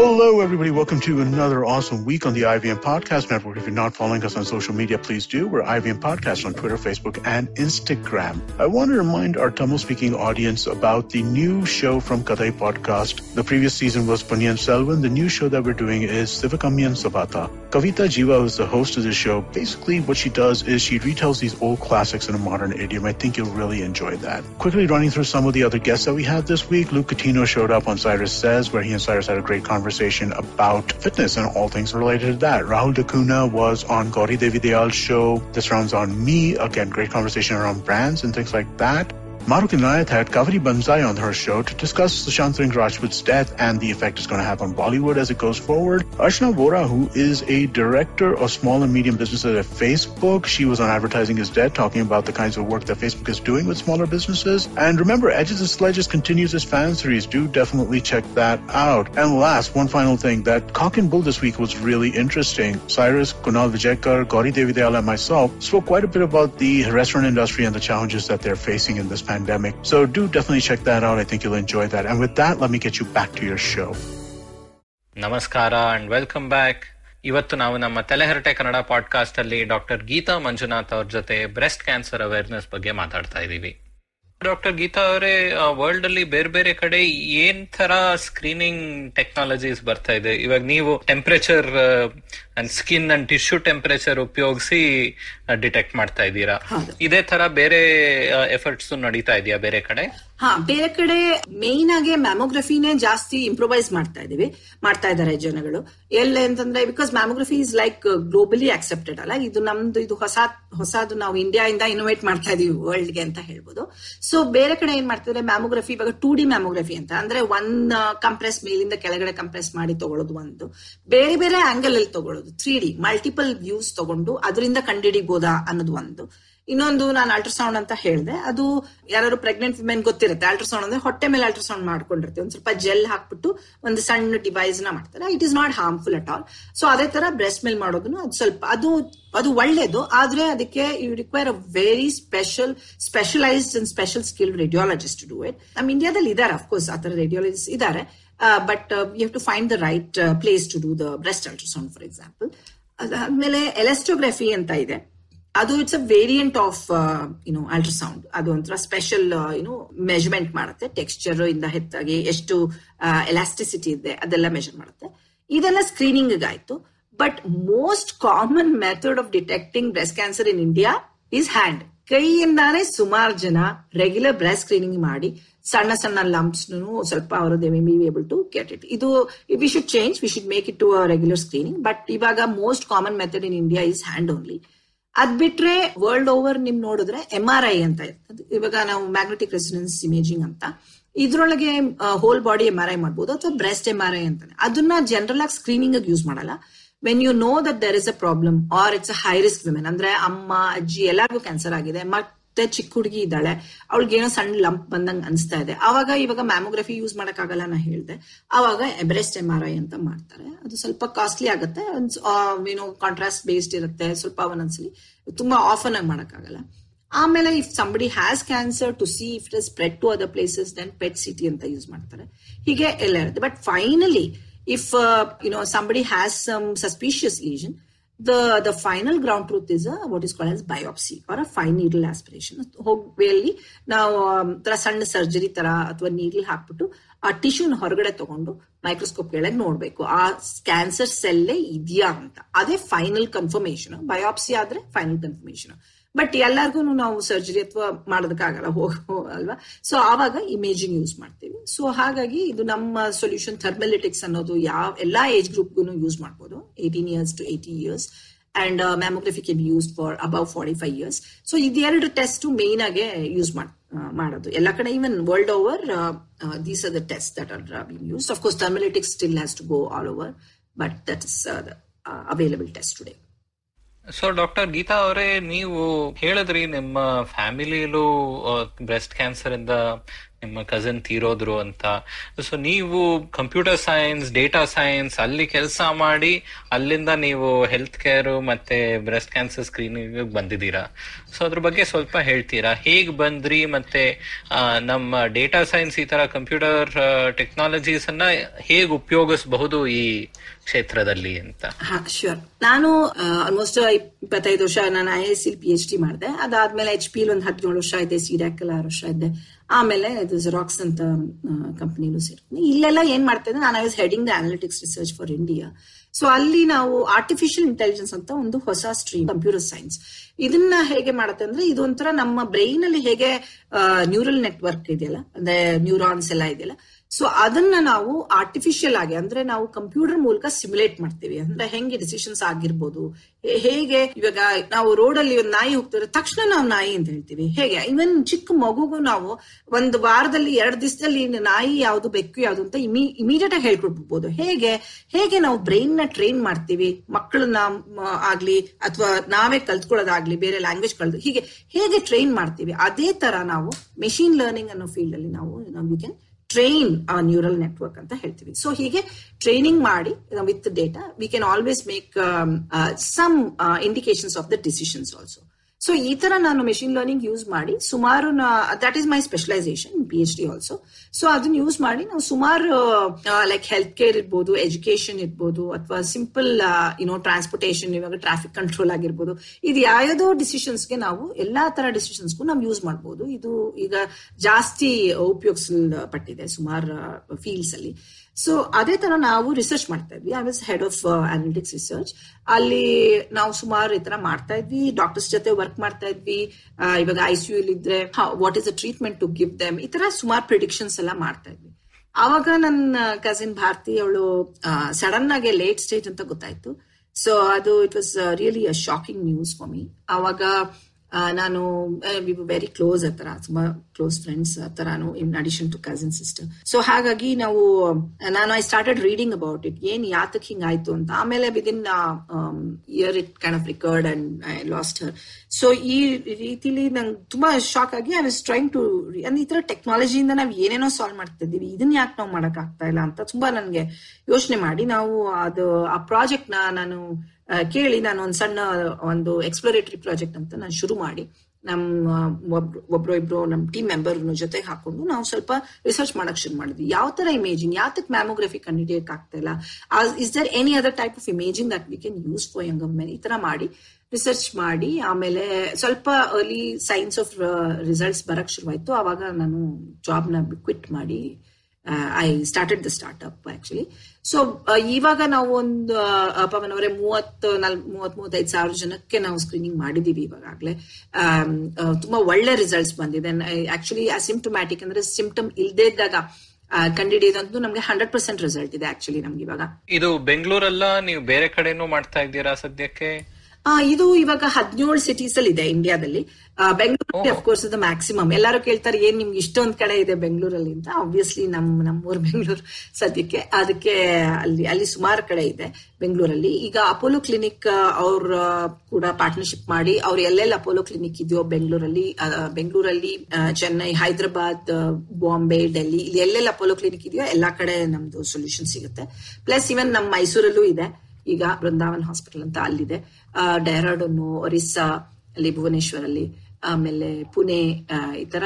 Hello, everybody. Welcome to another awesome week on the IVM Podcast Network. If you're not following us on social media, please do. We're IVM Podcast on Twitter, Facebook, and Instagram. I want to remind our Tamil speaking audience about the new show from Kadai Podcast. The previous season was Panyan Selvan. The new show that we're doing is Sivakamyan Sabata. Kavita Jiva is the host of the show. Basically, what she does is she retells these old classics in a modern idiom. I think you'll really enjoy that. Quickly running through some of the other guests that we had this week. Luke Catino showed up on Cyrus Says, where he and Cyrus had a great conversation about fitness and all things related to that. Rahul Dakuna was on Gauri Devi Dayal's show. This rounds on me. Again, great conversation around brands and things like that. Maruk Inayat had Kaveri Banzai on her show to discuss Sushant Singh Rajput's death and the effect it's going to have on Bollywood as it goes forward. Archana Vora, who is a director of small and medium businesses at Facebook, she was on Advertising is Dead talking about the kinds of work that Facebook is doing with smaller businesses. And remember, Edges and Sledges continues its fan series. Do definitely check that out. And last, one final thing, that Cock and Bull this week was really interesting. Cyrus, Kunal Vijaykar, Gauri Devidayal, and myself spoke quite a bit about the restaurant industry and the challenges that they're facing in this pandemic So do definitely check that out. I think you'll enjoy that. And with that, let me get you back to your show. ನಮಸ್ಕಾರ and welcome back ಇವತ್ತು ನಾವು ನಮ್ಮ ತಲೆಹರಟೆ Kannada podcast ಅಲ್ಲಿ doctor Geetha Manjunath ಅವ್ರ ಜೊತೆ breast cancer awareness ಬಗ್ಗೆ ಮಾತಾಡ್ತಾ ಇದ್ದೀವಿ ಡಾಕ್ಟರ್ ಗೀತಾ ಅವರೇ ವರ್ಲ್ಡ್ ಅಲ್ಲಿ ಬೇರೆ ಬೇರೆ ಕಡೆ ಏನ್ ತರ ಸ್ಕ್ರೀನಿಂಗ್ ಟೆಕ್ನಾಲಜೀಸ್ ಬರ್ತಾ ಇದೆ? ಇವಾಗ ನೀವು temperature and skin and tissue temperature ಉಪಯೋಗಿಸಿ ಡಿಟೆಕ್ಟ್ ಮಾಡ್ತಾ ಇದ್ದೀರಾ. ಇದೇ ತರ ಬೇರೆ ಎಫರ್ಟ್ಸ್ ನಡೀತಾ ಇದೆಯಾ ಬೇರೆ ಕಡೆ? ಹಾ, ಬೇರೆ ಕಡೆ ಮೇನ್ ಆಗಿ ಮ್ಯಾಮೋಗ್ರಫಿನೇ ಜಾಸ್ತಿ ಇಂಪ್ರೊವೈಸ್ ಮಾಡ್ತಾ ಇದೀವಿ ಮಾಡ್ತಾ ಇದ್ದಾರೆ ಜನಗಳು. ಎಲ್ಲ ಅಂತಂದ್ರೆ because mammography is like globally accepted ಅಲ್ಲ? ಇದು ನಮ್ದು, ಇದು ಹೊಸ, ಹೊಸದು ನಾವು ಇಂಡಿಯಾ ಇಂದ ಇನೋವೇಟ್ ಮಾಡ್ತಾ ಇದೀವಿ ವರ್ಲ್ಡ್ಗೆ ಅಂತ ಹೇಳ್ಬೋದು. ಸೊ ಬೇರೆ ಕಡೆ ಏನ್ ಮಾಡ್ತಿದ್ರೆ ಮ್ಯಾಮೋಗ್ರಫಿ ಇವಾಗ ಟೂ ಡಿ ಮ್ಯಾಮೋಗ್ರಫಿ ಅಂತ. ಅಂದ್ರೆ ಒನ್ ಕಂಪ್ರೆಸ್ ಮೇಲಿಂದ ಕೆಳಗಡೆ ಕಂಪ್ರೆಸ್ ಮಾಡಿ ತಗೊಳ್ಳೋದು ಒಂದು. ಬೇರೆ ಬೇರೆ ಆಂಗಲ್ ಅಲ್ಲಿ ತಗೊಳ್ಳೋದು. ತ್ರೀ ಡಿ ಮಲ್ಟಿಪಲ್ ವ್ಯೂಸ್ ತಗೊಂಡು ಅದರಿಂದ ಕಂಡಿಡಿಬೋದಾ ಅನ್ನೋದು ಒಂದು. ಇನ್ನೊಂದು ನಾನು ಅಲ್ಟ್ರಾಸೌಂಡ್ ಅಂತ ಹೇಳಿದೆ. ಅದು ಯಾರು ಪ್ರೆಗ್ನೆಂಟ್ ವಿಮೆನ್ ಗೊತ್ತಿರುತ್ತೆ. ಅಲ್ಟ್ರಾಸೌಂಡ್ ಅಂದ್ರೆ ಹೊಟ್ಟೆ ಮೇಲೆ ಅಲ್ಟ್ರಾಸೌಂಡ್ ಮಾಡ್ಕೊಂಡಿರ್ತೀವಿ ಒಂದ್ ಸ್ವಲ್ಪ ಜೆಲ್ ಹಾಕ್ಬಿಟ್ಟು ಒಂದು ಸಣ್ಣ ಡಿವೈಸ್ನ ಮಾಡ್ತಾರೆ. It is not harmful at all so ಅದೇ ತರ ಬ್ರೆಸ್ಟ್ ಮೇಲ್ ಮಾಡೋದನ್ನು ಅದು ಸ್ವಲ್ಪ, ಅದು ಅದು ಒಳ್ಳೇದು. ಆದ್ರೆ ಅದಕ್ಕೆ you require a very special specialised and special skill radiologist do it ನಮ್ ಇಂಡಿಯಾದಲ್ಲಿ ಇದಾರೆ ಅಫ್ಕೋರ್ಸ್ ಆ ತರ ರೇಡಿಯಾಲಜಿಸ್ಟ್ ಇದಾರೆ. But you have to find the right place to do the breast ultrasound for example ಅದಾದ್ಮೇಲೆ ಎಲೆಸ್ಟೋಗ್ರಫಿ ಅಂತ ಇದೆ. ಅದು it's a variant of you know ultrasound ಅದು ಒಂಥರ ಸ್ಪೆಷಲ್ ಯುನೋ ಮೆಜರ್ಮೆಂಟ್ ಮಾಡುತ್ತೆ. ಟೆಕ್ಸ್ಚರ್ ಇಂದ ಹೆಚ್ಚಾಗಿ ಎಷ್ಟು ಎಲಾಸ್ಟಿಸಿಟಿ ಇದೆ ಅದೆಲ್ಲ ಮೆಜರ್ ಮಾಡುತ್ತೆ. ಇದೆಲ್ಲ ಸ್ಕ್ರೀನಿಂಗ್ ಆಯ್ತು but most common method of detecting breast cancer in India is hand ಕೈಯಿಂದಾನೇ ಸುಮಾರು ಜನ ರೆಗ್ಯುಲರ್ ಬ್ರೆಸ್ಟ್ ಸ್ಕ್ರೀನಿಂಗ್ ಮಾಡಿ ಸಣ್ಣ ಸಣ್ಣ ಲಂಪ್ಸ್ ಸ್ವಲ್ಪ ಅವರು may be able to get it ಇದು we should change we should make it to regular screening but ಇವಾಗ most common method in India is hand only ಅದ್ ಬಿಟ್ರೆ ವರ್ಲ್ಡ್ ಓವರ್ ನಿಮ್ ನೋಡಿದ್ರೆ ಎಂ ಆರ್ ಐ ಅಂತ ಇವಾಗ ನಾವು ಮ್ಯಾಗ್ನೆಟಿಕ್ ರೆಸಿಡೆನ್ಸ್ ಇಮೇಜಿಂಗ್ ಅಂತ. ಇದ್ರೊಳಗೆ whole body M R I ಮಾಡ್ಬೋದು ಅಥವಾ ಬ್ರೆಸ್ಟ್ ಎಂ ಆರ್ ಐ ಅಂತಾನೆ. ಅದನ್ನ ಜನರಲ್ ಆಗಿ ಸ್ಕ್ರೀನಿಂಗ್ ಯೂಸ್ ಮಾಡಲ್ಲ. When you know that there is a problem or it's a high risk women ಅಂದ್ರೆ ಅಮ್ಮ, ಅಜ್ಜಿ, ಎಲ್ಲರಿಗೂ ಕ್ಯಾನ್ಸರ್ ಆಗಿದೆ ಮತ್ತೆ ಚಿಕ್ಕ ಹುಡುಗಿ ಇದ್ದಾಳೆ. ಅವಳಿಗೆ ಏನೋ ಸಣ್ಣ ಲಂಪ್ ಬಂದಂಗ ಅನಿಸ್ತಾ ಇದೆ. ಅವಾಗ ಇವಾಗ ಮ್ಯಾಮೋಗ್ರಫಿ ಯೂಸ್ ಮಾಡೋಕ್ಕಾಗಲ್ಲ ನಾ ಹೇಳಿದೆ. ಅವಾಗ ಎಬ್ರೆಸ್ಟ್ ಎಂ ಆರ್ ಐ ಅಂತ ಮಾಡ್ತಾರೆ. ಅದು ಸ್ವಲ್ಪ ಕಾಸ್ಟ್ಲಿ ಆಗುತ್ತೆ. ಏನೋ ಕಾಂಟ್ರಾಸ್ಟ್ ಬೇಸ್ಡ್ ಇರುತ್ತೆ. ಸ್ವಲ್ಪ ಒಂದೊಂದ್ಸಲಿ ತುಂಬಾ ಆಫನ್ ಆಗಿ ಮಾಡೋಕ್ಕಾಗಲ್ಲ. ಆಮೇಲೆ if somebody has cancer to see if it spread to other places then PET CT ಅಂತ ಯೂಸ್ ಮಾಡ್ತಾರೆ. ಹೀಗೆ ಎಲ್ಲ ಇರುತ್ತೆ. But finally if you know you has some suspicious lesion the the final ground truth is a, what is called as biopsy or a fine needle aspiration. ಹೋಗಿ ನಾವು ತರ ಸಣ್ಣ surgery ತರ ಅಥವಾ ನೀಡಲ್ ಹಾಕ್ಬಿಟ್ಟು ಆ ಟಿಶ್ಯೂನ ಹೊರಗಡೆ ತಗೊಂಡು ಮೈಕ್ರೋಸ್ಕೋಪ್ ಕೆಳಗೆ ನೋಡ್ಬೇಕು. ಆ ಕ್ಯಾನ್ಸರ್ ಸೆಲ್ಲೇ ಇದೆಯಾ ಅಂತ. ಅದೇ ಫೈನಲ್ ಕನ್ಫರ್ಮೇಶನ್ ಬಯೋಪ್ಸಿ ಆದ್ರೆ ಫೈನಲ್ ಕನ್ಫರ್ಮೇಶನ್ ಬಟ್ ಎಲ್ಲಾರ್ಗು ನಾವು ಸರ್ಜರಿ ಅಥವಾ ಮಾಡೋದಕ್ಕಾಗಲ್ಲ, ಹೋಗೋ ಅಲ್ವಾ? ಸೊ ಆವಾಗ ಇಮೇಜಿಂಗ್ ಯೂಸ್ ಮಾಡ್ತೀವಿ. ಸೊ ಹಾಗಾಗಿ ಇದು ನಮ್ಮ ಸೊಲ್ಯೂಷನ್ ಥರ್ಮಲಿಟಿಕ್ಸ್ ಅನ್ನೋದು ಯಾವ, ಎಲ್ಲಾ ಏಜ್ ಗ್ರೂಪ್ಗೂ ಯೂಸ್ ಮಾಡ್ಬೋದು. Eighteen years to eighty years and mammography can use for above forty five years so ಇದೆರಡು ಟೆಸ್ಟ್ ಮೇನ್ ಆಗಿ ಯೂಸ್ ಮಾಡೋದು. ಎಲ್ಲ ಕಡೆ even world over these are the test that are being use of course Thermalytix still has to go all over but that is available test today so doctor Geetha ಅವರೇ, ನೀವು ಹೇಳಿದ್ರಿ, ನಿಮ್ಮ ಫ್ಯಾಮಿಲಿಯಲ್ಲೂ breast cancer ಇಂದ ನಿಮ್ಮ cousin ತೀರೋದ್ರು ಅಂತ. So ನೀವು computer science data science ಅಲ್ಲಿ ಕೆಲಸ ಮಾಡಿ, ಅಲ್ಲಿಂದ ನೀವು ಹೆಲ್ತ್ ಕೇರ್ ಮತ್ತೆ ಬ್ರೆಸ್ಟ್ ಕ್ಯಾನ್ಸರ್ ಸ್ಕ್ರೀನಿಂಗ್ ಬಂದಿದ್ದೀರಾ? ಸೊ ಅದ್ರ ಬಗ್ಗೆ ಸ್ವಲ್ಪ ಹೇಳ್ತೀರಾ? ಹೇಗ್ ಬಂದ್ರಿ ಮತ್ತೆ ನಮ್ಮ ಡೇಟಾ ಸೈನ್ಸ್ ಈ ತರ ಕಂಪ್ಯೂಟರ್ ಟೆಕ್ನಾಲಜೀಸ್ ಅನ್ನ ಹೇಗ್ ಉಪಯೋಗಿಸಬಹುದು ಈ ಕ್ಷೇತ್ರದಲ್ಲಿ ಅಂತ? ಹಾ ಶ್ಯೂರ್ ನಾನು ಆಲ್ಮೋಸ್ಟ್ ಇಪ್ಪತ್ತೈದು ವರ್ಷ ನಾನು I S P H D ಮಾಡಿದೆ. ಅದಾದ್ಮೇಲೆ ಎಚ್ ಪಿ ಒಂದು ಹದಿನೇಳು ವರ್ಷ ಇದೆ ಸಿಡ್ಯಾಕ್ ಆರು ವರ್ಷ ಇದೆ ಆಮೇಲೆ ಇದು ಜೆರಾಕ್ಸ್ ಅಂತ ಕಂಪ್ನಿಲೂ ಸೇರ್ತೀನಿ ಇಲ್ಲೆಲ್ಲ ಏನ್ ಮಾಡ್ತಾ ಇದ್ದೆ, ನಾನು was heading the analytics research for India so ಅಲ್ಲಿ ನಾವು ಆರ್ಟಿಫಿಷಿಯಲ್ ಇಂಟೆಲಿಜೆನ್ಸ್ ಅಂತ ಒಂದು ಹೊಸ ಸ್ಟ್ರೀಮ್ ಕಂಪ್ಯೂಟರ್ ಸೈನ್ಸ್ ಇದನ್ನ ಹೇಗೆ ಮಾಡುತ್ತೆ ಅಂದ್ರೆ ಇದೊಂಥರ ನಮ್ಮ ಬ್ರೈನ್ ಅಲ್ಲಿ ಹೇಗೆ ನ್ಯೂರಲ್ ನೆಟ್ವರ್ಕ್ ಇದೆಯಲ್ಲ, ಅಂದ್ರೆ ನ್ಯೂರಾನ್ಸ್ ಎಲ್ಲ ಇದೆಯಲ್ಲ ಸೊ ಅದನ್ನ ನಾವು ಆರ್ಟಿಫಿಷಿಯಲ್ ಆಗಿ, ಅಂದ್ರೆ ನಾವು ಕಂಪ್ಯೂಟರ್ ಮೂಲಕ ಸಿಮ್ಯುಲೇಟ್ ಮಾಡ್ತೀವಿ. ಅಂದ್ರೆ ಹೆಂಗೆ ಡಿಸಿಷನ್ಸ್ ಆಗಿರ್ಬೋದು ಹೇಗೆ ಇವಾಗ ನಾವು ರೋಡ್ ಅಲ್ಲಿ ಒಂದು ನಾಯಿ ಹೋಗ್ತಾರೆ ತಕ್ಷಣ ನಾವು ನಾಯಿ ಅಂತ ಹೇಳ್ತೀವಿ. ಹೇಗೆ? ಇವನ್ ಚಿಕ್ಕ ಮಗುಗೂ ನಾವು ಒಂದು ವಾರದಲ್ಲಿ, ಎರಡು ದಿವಸದಲ್ಲಿ ನಾಯಿ ಯಾವ್ದು ಬೆಕ್ಕು ಯಾವ್ದು ಅಂತ ಇಮಿ ಇಮಿಡಿಯೇಟ್ ಆಗಿ ಹೇಳ್ಕೊಡ್ಬೋದು ಹೇಗೆ? ಹೇಗೆ ನಾವು ಬ್ರೈನ್ನ ಟ್ರೈನ್ ಮಾಡ್ತೀವಿ? ಮಕ್ಕಳನ್ನ ಆಗ್ಲಿ, ಅಥವಾ ನಾವೇ ಕಲ್ತ್ಕೊಳ್ಳೋದಾಗ್ಲಿ, ಬೇರೆ ಲ್ಯಾಂಗ್ವೇಜ್ ಕಲ್ತು, ಹೀಗೆ, ಹೇಗೆ ಟ್ರೈನ್ ಮಾಡ್ತೀವಿ? ಅದೇ ತರ ನಾವು ಮೆಷಿನ್ ಲರ್ನಿಂಗ್ ಅನ್ನೋ ಫೀಲ್ಡ್ ಅಲ್ಲಿ ನಾವು ವಿ ಟ್ರೈನ್ ನ್ಯೂರಲ್ ನೆಟ್ವರ್ಕ್ ಅಂತ ಹೇಳ್ತೀವಿ. ಸೊ ಹೀಗೆ ಟ್ರೈನಿಂಗ್ ಮಾಡಿ with data we can always make some indications of the decisions also so ಈ ತರ ನಾನು ಮೆಷಿನ್ ಲರ್ನಿಂಗ್ ಯೂಸ್ ಮಾಡಿ, ಸುಮಾರು that is my specialisation P H D also so ಅದನ್ನ ಯೂಸ್ ಮಾಡಿ, ನಾವು ಸುಮಾರು ಲೈಕ್ ಹೆಲ್ತ್ ಕೇರ್ ಇರ್ಬೋದು ಎಜುಕೇಶನ್ ಇರ್ಬೋದು, ಅಥವಾ ಸಿಂಪಲ್ ಯುನೋ ಟ್ರಾನ್ಸ್ಪೋರ್ಟೇಷನ್ ಇವಾಗ ಟ್ರಾಫಿಕ್ ಕಂಟ್ರೋಲ್ ಆಗಿರ್ಬೋದು. ಇದು ಡಿಸಿಷನ್ಸ್ ಡಿಸಿಷನ್ಸ್ಗೆ ನಾವು ಎಲ್ಲಾ ತರ ಡಿಸಿಷನ್ಸ್ಗೂ ನಾವು ಯೂಸ್ ಮಾಡ್ಬೋದು. ಇದು ಈಗ ಜಾಸ್ತಿ ಉಪಯೋಗಿಸಲ್ಪಟ್ಟಿದೆ ಸುಮಾರು ಫೀಲ್ಡ್ಸ್ ಅಲ್ಲಿ. ಸೊ ಅದೇ ತರ ನಾವು ರಿಸರ್ಚ್ ಮಾಡ್ತಾ ಇದ್ವಿ. I was head of analytics research ಅಲ್ಲಿ ನಾವು ಸುಮಾರು ಈ ತರ ಮಾಡ್ತಾ ಇದ್ವಿ. ಡಾಕ್ಟರ್ಸ್ ಜೊತೆ ವರ್ಕ್ ಮಾಡ್ತಾ ಇದ್ವಿ. ಇವಾಗ ಐ ಸಿ ಯು ಇದ್ರೆ what is a treatment to give them ಈ ತರ ಸುಮಾರು ಪ್ರಿಡಿಕ್ಷನ್ಸ್ ಎಲ್ಲ ಮಾಡ್ತಾ ಇದ್ವಿ. ಆವಾಗ ನನ್ನ ಕಸಿನ್ ಭಾರತಿ ಅವಳು ಸಡನ್ ಆಗಿ ಲೇಟ್ ಸ್ಟೇಜ್ ಅಂತ ಗೊತ್ತಾಯ್ತು. ಸೊ ಅದು it was really a shocking news for me ಆವಾಗ ನಾನು ವೆರಿ ಕ್ಲೋಸ್ ಆ ತುಂಬಾ ಕ್ಲೋಸ್ ಫ್ರೆಂಡ್ಸ್ ಆ ಥರನು in addition to cousin sister so ಹಾಗಾಗಿ ನಾವು ನಾನು I started reading about it ಏನ್ ಯಾತಕ್ ಹಿಂಗಾಯ್ತು ಅಂತ. ಆಮೇಲೆ within year it kind of recurred and I lost her so ಈ ರೀತಿಲಿ ನಂಗೆ ತುಂಬಾ ಶಾಕ್ ಆಗಿ ಐ ವಾಸ್ ಟ್ರೈಂಗ್ ಟು ಅಂದ್ರೆ ಈ ತರ ಟೆಕ್ನಾಲಜಿಯಿಂದ ನಾವು ಏನೇನೋ ಸಾಲ್ವ್ ಮಾಡ್ತಾ ಇದೀವಿ ಇದನ್ನ ಯಾಕೆ ನಾವು ಮಾಡಕ್ ಆಗ್ತಾ ಇಲ್ಲ ಅಂತ ತುಂಬಾ ನನ್ಗೆ ಯೋಚನೆ ಮಾಡಿ ನಾವು ಅದು, ಆ ಪ್ರಾಜೆಕ್ಟ್ನ ನಾನು ಕೇಳಿ ನಾನು ಒಂದ್ ಸಣ್ಣ ಒಂದು ಎಕ್ಸ್ಪ್ಲೋರೇಟರಿ ಪ್ರಾಜೆಕ್ಟ್ ಅಂತ ನಾನು ಶುರು ಮಾಡಿ. ನಮ್ಮ ಒಬ್ರು ಒಬ್ರು ಇಬ್ರು ನಮ್ಮ ಟೀಮ್ ಮೆಂಬರ್ ಜೊತೆ ಹಾಕೊಂಡು ನಾವು ಸ್ವಲ್ಪ ರಿಸರ್ಚ್ ಮಾಡಕ್ ಶುರು ಮಾಡಿದ್ವಿ. ಯಾವ ತರ ಇಮೇಜಿಂಗ್ ಯಾತಕ್ ಮ್ಯಾಮೋಗ್ರಫಿ ಕಂಡಿಡಿಯಕ್ ಆಗ್ತಾ ಇಲ್ಲ? Is there any other type of imaging that we can use for young men ಈ ತರ ಮಾಡಿ ರಿಸರ್ಚ್ ಮಾಡಿ, ಆಮೇಲೆ ಸ್ವಲ್ಪ ಅರ್ಲಿ ಸೈನ್ಸ್ ಆಫ್ ರಿಸಲ್ಟ್ಸ್ ಬರಕ್ ಶುರುವಾಯ್ತು. ಆವಾಗ ನಾನು ಜಾಬ್ನ ಕ್ವಿಟ್ ಮಾಡಿ I started the startup actually so ಇವಾಗ ನಾವು ಒಂದು ಪವನ್ ಅವರೇ ಮೂವತ್ತು ನಾಲ್ ಮೂವತ್ ಮೂವತ್ತೈದು ಸಾವಿರ ಜನಕ್ಕೆ ನಾವು ಸ್ಕ್ರೀನಿಂಗ್ ಮಾಡಿದೀವಿ ಇವಾಗಲೇ ತುಂಬಾ ಒಳ್ಳೆ ರಿಸಲ್ಟ್ಸ್ ಬಂದಿದೆ. ಆಕ್ಚುಲಿ ಅಸಿಂಪ್ಟಮ್ಯಾಟಿಕ್ ಅಂದ್ರೆ ಸಿಂಪ್ಟಮ್ ಇಲ್ದೇ ಇದ್ದಾಗ ಕಂಡಿಡಿಯೋದಂತೂ ನಮ್ಗೆ ಹಂಡ್ರೆಡ್ ಪರ್ಸೆಂಟ್ ರಿಸಲ್ಟ್ ಇದೆ ಆಕ್ಚುಲಿ ನಮ್ಗೆ ಇವಾಗ. ಇದು ಬೆಂಗಳೂರಲ್ಲ, ನೀವು ಬೇರೆ ಕಡೆನೂ ಮಾಡ್ತಾ ಇದ್ದೀರಾ ಸದ್ಯಕ್ಕೆ? ಇದು ಇವಾಗ ಹದಿನೇಳು ಸಿಟೀಸ್ ಅಲ್ಲಿ ಇದೆ ಇಂಡಿಯಾದಲ್ಲಿ ಬೆಂಗಳೂರಲ್ಲಿ ಅಫ್ಕೋರ್ಸ್ ಇದು ಮ್ಯಾಕ್ಸಿಮಮ್ ಎಲ್ಲರೂ ಕೇಳ್ತಾರೆ ಏನ್ ನಿಮ್ಗೆ ಇಷ್ಟೊಂದ್ ಕಡೆ ಇದೆ ಬೆಂಗಳೂರಲ್ಲಿ ಅಂತ. ಆಬ್ವಿಯಸ್ಲಿ ನಮ್ ನಮ್ಮೂರ್ ಬೆಂಗಳೂರು ಸದ್ಯಕ್ಕೆ. ಅದಕ್ಕೆ ಅಲ್ಲಿ ಅಲ್ಲಿ ಸುಮಾರು ಕಡೆ ಇದೆ ಬೆಂಗಳೂರಲ್ಲಿ ಈಗ ಅಪೋಲೋ ಕ್ಲಿನಿಕ್ ಅವ್ರ ಕೂಡ ಪಾರ್ಟ್ನರ್ಶಿಪ್ ಮಾಡಿ ಅವ್ರು ಎಲ್ಲೆಲ್ಲಿ ಅಪೋಲೋ ಕ್ಲಿನಿಕ್ ಇದೆಯೋ ಬೆಂಗಳೂರಲ್ಲಿ ಬೆಂಗಳೂರಲ್ಲಿ ಚೆನ್ನೈ ಹೈದರಾಬಾದ್ ಬಾಂಬೆ ಡೆಲ್ಲಿ ಇಲ್ಲಿ ಎಲ್ಲೆಲ್ಲಿ ಅಪೋಲೋ ಕ್ಲಿನಿಕ್ ಇದೆಯೋ ಎಲ್ಲಾ ಕಡೆ ನಮ್ದು ಸೊಲ್ಯೂಷನ್ ಸಿಗುತ್ತೆ. ಪ್ಲಸ್ ಇವನ್ ನಮ್ಮ ಮೈಸೂರಲ್ಲೂ ಇದೆ. ಈಗ ಬೃಂದಾವನ್ ಹಾಸ್ಪಿಟಲ್ ಅಂತ ಅಲ್ಲಿದೆ. ಡೆಹ್ರಾಡೂನು ಒರಿಸ್ಸಾ ಅಲ್ಲಿ ಭುವನೇಶ್ವರಲ್ಲಿ ಆಮೇಲೆ ಪುಣೆ ಆ, ಈ ತರ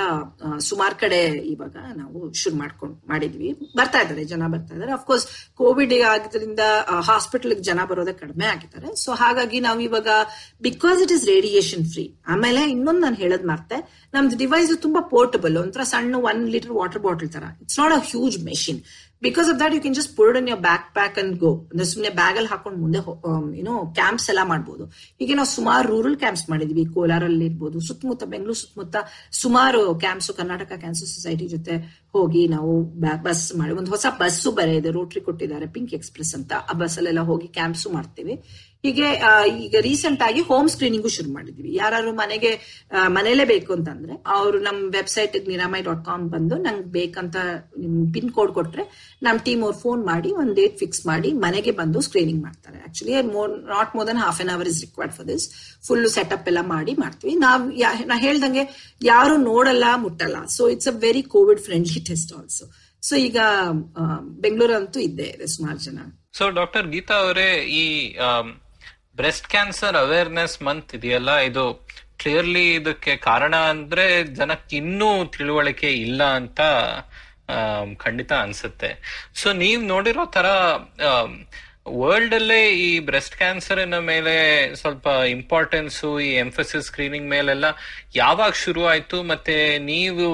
ಸುಮಾರು ಕಡೆ ಇವಾಗ ನಾವು ಶುರು ಮಾಡ್ಕೊಂಡು ಮಾಡಿದ್ವಿ. ಬರ್ತಾ ಇದ್ದಾರೆ ಜನ ಬರ್ತಾ ಇದ್ದಾರೆ. ಅಫ್ಕೋರ್ಸ್ ಕೋವಿಡ್ ಆಗಿದ್ರಿಂದ ಹಾಸ್ಪಿಟಲ್ ಜನ ಬರೋದೇ ಕಡಿಮೆ ಆಗಿದ್ದಾರೆ. ಸೊ ಹಾಗಾಗಿ ನಾವು ಇವಾಗ because it is radiation free ಆಮೇಲೆ ಇನ್ನೊಂದು ನಾನು ಹೇಳೋದ್ ಮಾರ್ತೆ ನಮ್ದು ಡಿವೈಸ್ ತುಂಬಾ ಪೋರ್ಟಬಲ್ ಒಂಥರ ಸಣ್ಣ ಒನ್ ಲೀಟರ್ ವಾಟರ್ ಬಾಟಲ್ ತರ. It's not a huge machine because of that you can just put in your backpack and go ಅಂದ್ರೆ ಸುಮ್ಮನೆ ಬ್ಯಾಗ್ ಅಲ್ಲಿ ಹಾಕೊಂಡು ಮುಂದೆ ಏನೋ ಕ್ಯಾಂಪ್ಸ್ ಎಲ್ಲ ಮಾಡ್ಬೋದು. ಹೀಗೆ ನಾವು ಸುಮಾರು ರೂರಲ್ ಕ್ಯಾಂಪ್ಸ್ ಮಾಡಿದ್ವಿ ಕೋಲಾರಲ್ಲಿ ಇರ್ಬೋದು, ಸುತ್ತಮುತ್ತ ಬೆಂಗಳೂರು ಸುತ್ತಮುತ್ತ ಸುಮಾರು ಕ್ಯಾಂಪ್ಸ್ ಕರ್ನಾಟಕ ಕ್ಯಾನ್ಸರ್ ಸೊಸೈಟಿ ಜೊತೆ ಹೋಗಿ ನಾವು ಬಸ್ ಮಾಡಿ, ಒಂದು ಹೊಸ ಬಸ್ಸು ಬರೆಯಿದೆ ಇದೆ ರೋಟ್ರಿ ಕೊಟ್ಟಿದ್ದಾರೆ ಪಿಂಕ್ ಎಕ್ಸ್ಪ್ರೆಸ್ ಅಂತ. ಆ ಬಸ್ ಅಲ್ಲೆಲ್ಲ ಹೋಗಿ ಕ್ಯಾಂಪ್ಸು ಮಾಡ್ತೀವಿ. ಹೀಗೆ ಈಗ ರೀಸೆಂಟ್ ಆಗಿ ಹೋಮ್ ಸ್ಕ್ರೀನಿಂಗು ಶುರು ಮಾಡಿದ್ವಿ. ಯಾರು ಮನೆಗೆ ಮನೇಲೇ ಬೇಕು ಅಂತಂದ್ರೆ, ಅವರು ನಮ್ಮ ವೆಬ್ಸೈಟ್ ನಿರಾಮೈ ಡಾಟ್ ಕಾಮ್ ಬಂದು ನಂಗೆ ಬೇಕಂತ ನಿಮ್ ಪಿನ್ ಕೋಡ್ ಕೊಟ್ರೆ ನಮ್ಮ ಟೀಮ್ ಅವ್ರು ಫೋನ್ ಮಾಡಿ, ಒಂದ್ ಡೇಟ್ ಫಿಕ್ಸ್ ಮಾಡಿ, ಮನೆಗೆ ಬಂದು ಸ್ಕ್ರೀನಿಂಗ್ ಮಾಡ್ತಾರೆ. Actually more not more than half an hour is required for this full setup ಎಲ್ಲ ಮಾಡಿ ಮಾಡ್ತೀವಿ. ನಾವ್ ನಾ ಹೇಳ್ದಂಗೆ ಯಾರು ನೋಡಲ್ಲ, ಮುಟ್ಟಲ್ಲ. So it's a very COVID friendly test also so ಈಗ ಬೆಂಗಳೂರಂತೂ ಇದ್ದೇ ಇದೆ ಸುಮಾರು ಜನ. ಸೊ ಡಾಕ್ಟರ್ ಗೀತಾ ಅವರೇ ಈ ಬ್ರೆಸ್ಟ್ ಕ್ಯಾನ್ಸರ್ ಅವೇರ್ನೆಸ್ ಮಂತ್ ಇದೆಯಲ್ಲ? ಇದು ಕ್ಲಿಯರ್ಲಿ ಇದಕ್ಕೆ ಕಾರಣ ಅಂದ್ರೆ ಜನಕ್ಕೆ ಇನ್ನೂ ತಿಳುವಳಿಕೆ ಇಲ್ಲ ಅಂತ ಖಂಡಿತ ಅನ್ಸುತ್ತೆ. ಸೊ ನೀವ್ ನೋಡಿರೋ ತರ ವರ್ಲ್ಡ್ ಅಲ್ಲೇ ಈ ಬ್ರೆಸ್ಟ್ ಕ್ಯಾನ್ಸರಿನ ಮೇಲೆ ಸ್ವಲ್ಪ ಇಂಪಾರ್ಟೆನ್ಸ್ ಈ ಎಂಫಸಿಸ್ ಸ್ಕ್ರೀನಿಂಗ್ ಮೇಲೆಲ್ಲ ಯಾವಾಗ ಶುರು ಆಯ್ತು ಮತ್ತೆ ನೀವು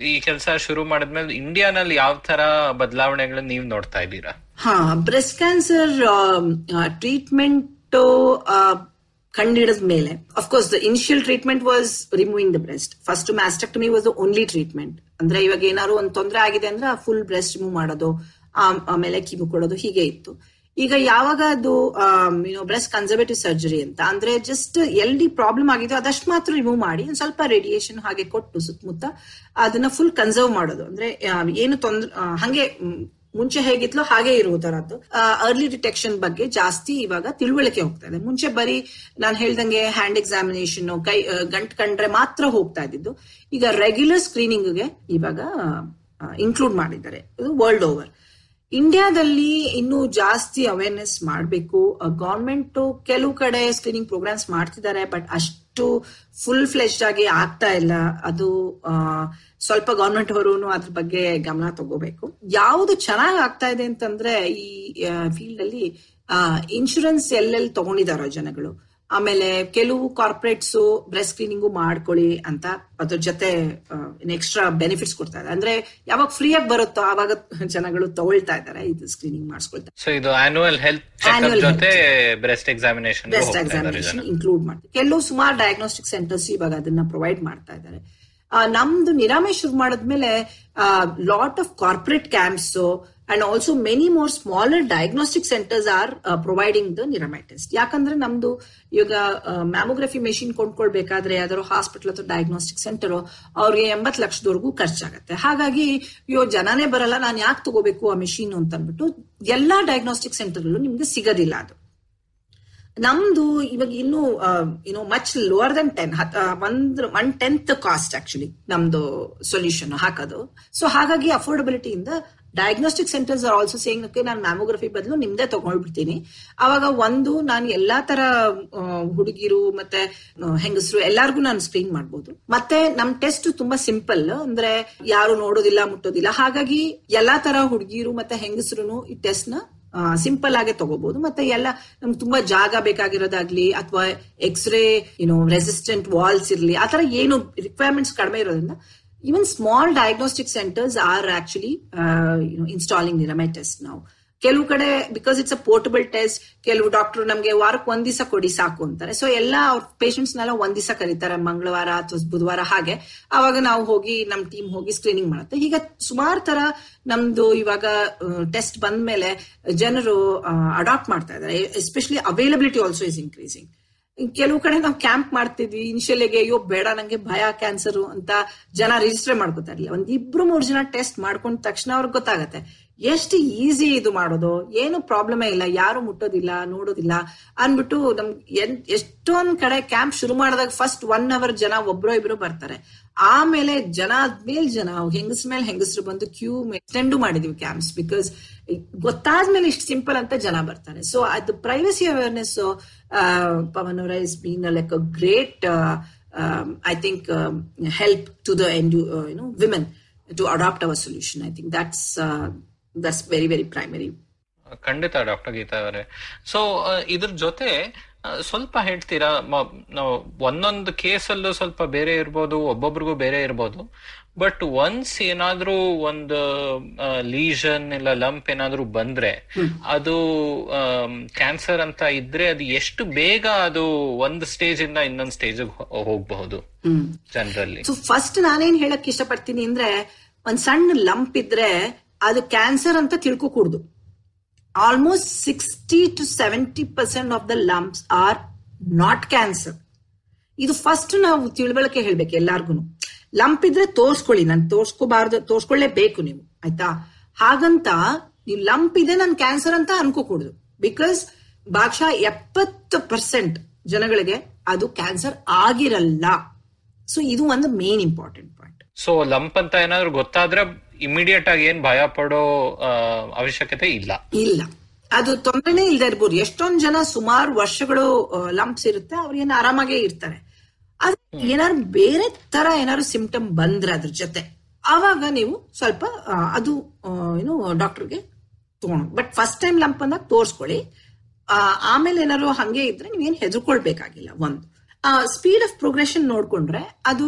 ಈ ಕೆಲಸ ಶುರು ಮಾಡಿದ್ಮೇಲೆ ಇಂಡಿಯಾನಲ್ಲಿ ಯಾವ ತರ ಬದಲಾವಣೆಗಳನ್ನ ನೀವು ನೋಡ್ತಾ ಇದ್ದೀರಾ? ಹಾ ಬ್ರೆಸ್ಟ್ ಕ್ಯಾನ್ಸರ್ ಟ್ರೀಟ್ಮೆಂಟ್ ಕಂಡಿಡಿದ ಮೇಲೆ of course the initial treatment was removing the breast first mastectomy was the only treatment ಅಂದ್ರೆ ಇವಾಗ ಏನಾದ್ರು ಒಂದು ತೊಂದರೆ ಆಗಿದೆ ಅಂದ್ರೆ ಫುಲ್ ಬ್ರೆಸ್ಟ್ ರಿಮೂವ್ ಮಾಡೋದು ಆಮ್- ಆಮೇಲೆ ಕಿಮು ಕೊಡೋದು ಹೀಗೆ ಇತ್ತು. ಈಗ ಯಾವಾಗ ಅದು ಯುನೋ ಬ್ರೆಸ್ಟ್ ಕನ್ಸರ್ವೇಟಿವ್ ಸರ್ಜರಿ ಅಂತ? ಅಂದ್ರೆ ಜಸ್ಟ್ ಎಲ್ಲಿ ಪ್ರಾಬ್ಲಮ್ ಆಗಿದೆ ಅದಷ್ಟು ಮಾತ್ರ ರಿಮೂವ್ ಮಾಡಿ, ಒಂದ್ ಸ್ವಲ್ಪ ರೇಡಿಯೇಷನ್ ಹಾಗೆ ಕೊಟ್ಟು ಸುತ್ತಮುತ್ತ ಅದನ್ನ ಫುಲ್ ಕನ್ಸರ್ವ್ ಮಾಡೋದು. ಅಂದ್ರೆ ಏನು ತೊಂದ್ರೆ ಹಂಗೆ ಮುಂಚೆ ಹೇಗಿತ್ಲೋ ಹಾಗೆ ಇರುವುದರದ್ದು. ಅರ್ಲಿ ಡಿಟೆಕ್ಷನ್ ಬಗ್ಗೆ ಜಾಸ್ತಿ ಇವಾಗ ತಿಳುವಳಿಕೆ ಹೋಗ್ತಾ ಇದೆ. ಮುಂಚೆ ಬರೀ ನಾನು ಹೇಳ್ದಂಗೆ ಹ್ಯಾಂಡ್ ಎಕ್ಸಾಮಿನೇಷನ್ ಕೈ ಗಂಟ್ ಕಂಡ್ರೆ ಮಾತ್ರ ಹೋಗ್ತಾ ಇದ್ದಿದ್ದು. ಈಗ ರೆಗ್ಯುಲರ್ ಸ್ಕ್ರೀನಿಂಗ್ಗೆ ಇವಾಗ ಇನ್ಕ್ಲೂಡ್ ಮಾಡಿದ್ದಾರೆ. ಇದು ವರ್ಲ್ಡ್ ಓವರ್ ಇಂಡಿಯಾದಲ್ಲಿ ಇನ್ನೂ ಜಾಸ್ತಿ ಅವೇರ್ನೆಸ್ ಮಾಡಬೇಕು. ಗವರ್ಮೆಂಟ್ ಕೆಲವು ಕಡೆ ಸ್ಕ್ರೀನಿಂಗ್ ಪ್ರೋಗ್ರಾಮ್ಸ್ ಮಾಡ್ತಿದ್ದಾರೆ ಬಟ್ ಅಷ್ಟು ಫುಲ್ ಫ್ಲೆಶ್ಡ್ ಆಗಿ ಆಗ್ತಾ ಇಲ್ಲ. ಅದು ಸ್ವಲ್ಪ ಗವರ್ಮೆಂಟ್ ಅವರು ಅದ್ರ ಬಗ್ಗೆ ಗಮನ ತಗೋಬೇಕು. ಯಾವುದು ಚೆನ್ನಾಗಿ ಆಗ್ತಾ ಇದೆ ಅಂತಂದ್ರೆ ಈ ಫೀಲ್ಡ್ ಅಲ್ಲಿ ಇನ್ಶೂರೆನ್ಸ್ ಎಲ್ಲೆಲ್ಲಿ ತಗೊಂಡಿದಾರೋ ಜನಗಳು. ಆಮೇಲೆ ಕೆಲವು ಕಾರ್ಪೊರೇಟ್ಸ್ ಬ್ರೆಸ್ಟ್ ಸ್ಕ್ರೀನಿಂಗು ಮಾಡ್ಕೊಳ್ಳಿ ಅಂತ ಅದ್ರ ಜೊತೆ ಎಕ್ಸ್ಟ್ರಾ ಬೆನಿಫಿಟ್ಸ್ ಕೊಡ್ತಾ ಇದ್ದಾರೆ. ಅಂದ್ರೆ ಯಾವಾಗ ಫ್ರೀ ಆಗಿ ಬರುತ್ತೋ ಆವಾಗ ಜನಗಳು ತಗೊಳ್ತಾ ಇದ್ದಾರೆ ಇದು ಸ್ಕ್ರೀನಿಂಗ್ ಮಾಡಿಸ್ಕೊಳ್ತಾರೆ ಸೊ ಇದು ಆನ್ಯುವಲ್ ಹೆಲ್ತ್ ಜೊತೆ breast examination breast examination include ಮಾಡ್ತಾರೆ. ಕೆಲವು ಸುಮಾರು ಡಯಾಗ್ನೋಸ್ಟಿಕ್ ಸೆಂಟರ್ಸ್ ಇವಾಗ ಅದನ್ನ ಪ್ರೊವೈಡ್ ಮಾಡ್ತಾ ಇದ್ದಾರೆ. ನಮ್ದು ನಿರಾಮೆ ಶುರು ಮಾಡಿದ್ಮೇಲೆ lot of corporate camps and also many more smaller diagnostic centres are providing the Niramai test ಯಾಕಂದ್ರೆ ನಮ್ದು ಇವಾಗ ಮ್ಯಾಮೋಗ್ರಫಿ ಮೆಷಿನ್ ಕೊಂಡ್ಕೊಳ್ಬೇಕಾದ್ರೆ ಯಾವ್ದಾದ್ರು ಹಾಸ್ಪಿಟಲ್ ಅಥವಾ ಡಯಾಗ್ನೋಸ್ಟಿಕ್ ಸೆಂಟರ್ ಅವ್ರಿಗೆ ಎಂಬತ್ ಲಕ್ಷದವರೆಗೂ ಖರ್ಚಾಗತ್ತೆ. ಹಾಗಾಗಿ, ಅಯ್ಯೋ, ಜನನೇ ಬರಲ್ಲ, ನಾನು ಯಾಕೆ ತಗೋಬೇಕು ಆ ಮೆಷಿನ್ ಅಂತ ಅಂದ್ಬಿಟ್ಟು ಎಲ್ಲಾ ಡಯಾಗ್ನೋಸ್ಟಿಕ್ ಸೆಂಟರ್ಗಳು ನಿಮ್ಗೆ ಸಿಗೋದಿಲ್ಲ ಅದು. ನಮ್ದು ಇವಾಗ ಇನ್ನು you know much lower than ten ಒಂದ್ ಒನ್ ಟೆಂತ್ ಕಾಸ್ಟ್ ಆಕ್ಚುಲಿ ನಮ್ದು ಸೊಲ್ಯೂಷನ್ ಹಾಕೋದು. ಸೊ ಹಾಗಾಗಿ ಅಫೋರ್ಡಬಿಲಿಟಿಯಿಂದ diagnostic centres are also saying okay ನಾನು ಮ್ಯಾಮೋಗ್ರಫಿ ಬದಲು ನಿಮ್ದೇ ತಗೊಂಡ್ಬಿಡ್ತೀನಿ. ಅವಾಗ ಒಂದು, ನಾನು ಎಲ್ಲಾ ತರ ಹುಡುಗಿರು ಮತ್ತೆ ಹೆಂಗಸರು ಎಲ್ಲಾರ್ಗು ನಾನು ಸ್ಕ್ರೀನ್ ಮಾಡ್ಬೋದು. ಮತ್ತೆ ನಮ್ ಟೆಸ್ಟ್ ತುಂಬಾ ಸಿಂಪಲ್ ಅಂದ್ರೆ ಯಾರು ನೋಡೋದಿಲ್ಲ, ಮುಟ್ಟೋದಿಲ್ಲ. ಹಾಗಾಗಿ ಎಲ್ಲಾ ತರ ಹುಡುಗಿರು ಮತ್ತೆ ಹೆಂಗಸರು ಈ ಟೆಸ್ಟ್ನ ಸಿಂಪಲ್ ಆಗಿ ತಗೋಬಹುದು ಮತ್ತೆ ಎಲ್ಲ ನಮ್ಗೆ ತುಂಬಾ ಜಾಗ ಬೇಕಾಗಿರೋದಾಗ್ಲಿ, ಅಥವಾ ಎಕ್ಸ್ರೇ ಏನೋ ರೆಸಿಸ್ಟೆಂಟ್ ವಾಲ್ಸ್ ಇರ್ಲಿ ಆತರ ಏನು ರಿಕ್ವೈರ್ಮೆಂಟ್ಸ್ ಕಡಿಮೆ ಇರೋದ್ರಿಂದ even small diagnostic centres are actually installing Niramai test ನಾವು ಕೆಲವು ಕಡೆ because it's a portable test ಕೆಲವು ಡಾಕ್ಟರ್ ನಮ್ಗೆ ವಾರಕ್ಕೆ ಒಂದ್ ದಿವಸ ಕೊಡಿ ಸಾಕು ಅಂತಾರೆ. ಸೊ ಎಲ್ಲ ಅವ್ರ ಪೇಷಂಟ್ಸ್ ನೆಲ್ಲ ಒಂದ್ ದಿವಸ ಕರೀತಾರೆ, ಮಂಗಳವಾರ ಅಥವಾ ಬುಧವಾರ ಹಾಗೆ. ಅವಾಗ ನಾವು ಹೋಗಿ ನಮ್ ಟೀಮ್ ಹೋಗಿ ಸ್ಕ್ರೀನಿಂಗ್ ಮಾಡುತ್ತೆ. ಈಗ ಸುಮಾರು ತರ ನಮ್ದು ಇವಾಗ ಟೆಸ್ಟ್ ಬಂದ ಮೇಲೆ ಜನರು ಅಡಾಪ್ಟ್ ಮಾಡ್ತಾ ಇದ್ದಾರೆ especially availability also is increasing ಕೆಲವು ಕಡೆ ನಾವು ಕ್ಯಾಂಪ್ ಮಾಡ್ತಿದ್ವಿ ಇನಿಷಿಯಲ್ಗೆ ಅಯ್ಯೋ, ಬೇಡ, ನಂಗೆ ಭಯ ಕ್ಯಾನ್ಸರ್ ಅಂತ ಜನ ರಿಜಿಸ್ಟರ್ ಮಾಡ್ಕೋತಾ ಇರ್ಲಿಲ್ಲ. ಒಂದ್ ಇಬ್ರು ಮೂರ್ ಜನ ಟೆಸ್ಟ್ ಮಾಡ್ಕೊಂಡ ತಕ್ಷಣ ಅವ್ರಿಗೆ ಗೊತ್ತಾಗತ್ತೆ. ಎಷ್ಟು ಈಸಿ ಇದು ಮಾಡೋದು? ಏನು ಪ್ರಾಬ್ಲಮೇ ಇಲ್ಲ, ಯಾರು ಮುಟ್ಟೋದಿಲ್ಲ, ನೋಡೋದಿಲ್ಲ ಅನ್ಬಿಟ್ಟು ನಮ್ ಎಷ್ಟೊಂದ್ ಕಡೆ ಕ್ಯಾಂಪ್ ಶುರು ಮಾಡಿದಾಗ ಫಸ್ಟ್ ಒನ್ ಅವರ್ ಜನ ಒಬ್ರೋ ಇಬ್ರು ಬರ್ತಾರೆ. ಆಮೇಲೆ ಜನ ಆದ್ಮೇಲೆ ಜನ, ಹೆಂಗಸ್ ಮೇಲೆ ಹೆಂಗಸರು ಬಂದು ಕ್ಯೂ ಎಕ್ಸ್ಟೆಂಡು ಮಾಡಿದೀವಿ ಕ್ಯಾಂಪ್ಸ್ ಬಿಕಾಸ್ ಗೊತ್ತಾದ್ಮೇಲೆ ಇಷ್ಟು ಸಿಂಪಲ್ ಅಂತ ಜನ ಬರ್ತಾರೆ. ಸೊ ಅದು ಪ್ರೈವಸಿ ಅವೇರ್ನೆಸ್ ಪವನ್ ಅವರ is been like a great I think help to the end you women to adapt our solution I think that's that's very very primary ಖಂಡಿತ doctor Geetha ಅವರೇ. So ಇದ್ರ ಜೊತೆ ಸ್ವಲ್ಪ ಹೇಳ್ತೀರಾ ನಾವು ಒಂದೊಂದು ಕೇಸಲ್ಲೂ ಸ್ವಲ್ಪ ಬೇರೆ ಇರ್ಬೋದು ಒಬ್ಬೊಬ್ರಿಗೂ ಬೇರೆ ಇರ್ಬೋದು ಬಟ್ ಒನ್ಸ್ ಏನಾದ್ರೂ ಒಂದು ಲೀಷನ್ ಇಲ್ಲ ಲಂಪ್ ಏನಾದ್ರೂ ಬಂದ್ರೆ ಅದು ಕ್ಯಾನ್ಸರ್ ಅಂತ ಇದ್ರೆ ಅದು ಎಷ್ಟು ಬೇಗ ಅದು ಒಂದು ಸ್ಟೇಜ್ ಇಂದ ಇನ್ನೊಂದು ಸ್ಟೇಜ್ ಹೋಗಬಹುದು. ಜನರಲ್ಲಿ ಸೊ ಫಸ್ಟ್ ನಾನೇನ್ ಹೇಳಕ್ ಇಷ್ಟಪಡ್ತೀನಿ ಅಂದ್ರೆ ಒಂದ್ ಸಣ್ಣ ಲಂಪ್ ಇದ್ರೆ ಅದು ಕ್ಯಾನ್ಸರ್ ಅಂತ ತಿಳ್ಕೊಕೂಡ್ದು. Almost sixty to seventy percent of the lumps are not cancer ಇದು ಫಸ್ಟ್ ನಾವು ತಿಳುವಳಿಕೆ ಹೇಳ್ಬೇಕು ಎಲ್ಲಾರ್ಗು ಲಂಪ್ ಇದ್ರೆ ತೋರ್ಸ್ಕೊಳ್ಳಿ, ನಾನು ತೋರ್ಸ್ಕೋಬಾರ್ದು, ತೋರ್ಸ್ಕೊಳ್ಳೇಬೇಕು ನೀವು, ಆಯ್ತಾ? ಹಾಗಂತ ನೀವು ಲಂಪ್ ಇದೆ ನನ್ ಕ್ಯಾನ್ಸರ್ ಅಂತ ಅನ್ಕೋಕೂಡುದು. ಬಿಕಾಸ್ ಭಾಗಶಃ ಎಪ್ಪತ್ತು ಪರ್ಸೆಂಟ್ ಜನಗಳಿಗೆ ಅದು ಕ್ಯಾನ್ಸರ್ ಆಗಿರಲ್ಲ. ಸೊ ಇದು ಒಂದು main important point so lump ಅಂತ ಏನಾದ್ರು ಗೊತ್ತಾದ್ರೆ ಇಮಿಡಿಯೇಟ್ ಆಗಿ ಏನ್ ಭಯ ಪಡೋ ಅವಶ್ಯಕತೆ ಇಲ್ಲ. ಇಲ್ಲ. ಅದು ತೊಂದರೆನೇ ಇಲ್ದೇ ಇರ್ಬೋದು. ಎಷ್ಟೊಂದ್ ಜನ ಸುಮಾರು ವರ್ಷಗಳು ಲಂಪ್ಸ್ ಇರುತ್ತೆ ಅವ್ರು ಏನು ಆರಾಮಾಗೇ ಇರ್ತಾರೆ. ಆದ್ರೆ ಏನಾದ್ರು ಬೇರೆ ತರ ಏನಾದ್ರು ಸಿಂಪ್ಟಮ್ ಬಂದ್ರೆ ಅದ್ರ ಜೊತೆ. ಆವಾಗ ನೀವು ಸ್ವಲ್ಪ ಅದು ಏನು ಡಾಕ್ಟರ್ಗೆ ತಗೊಂಡು ಬಟ್ ಫಸ್ಟ್ ಟೈಮ್ ಲಂಪ್ ಅಂದಾಗ ತೋರಿಸ್ಕೊಳ್ಳಿ. ಆಮೇಲೆ ಏನಾದ್ರು ಹಂಗೆ ಇದ್ರೆ ನೀವೇನು ಹೆದರ್ಕೊಳ್ಬೇಕಾಗಿಲ್ಲ. ಒಂದು. ಸ್ಪೀಡ್ ಆಫ್ ಪ್ರೋಗ್ರೆಷನ್ ನೋಡ್ಕೊಂಡ್ರೆ ಅದು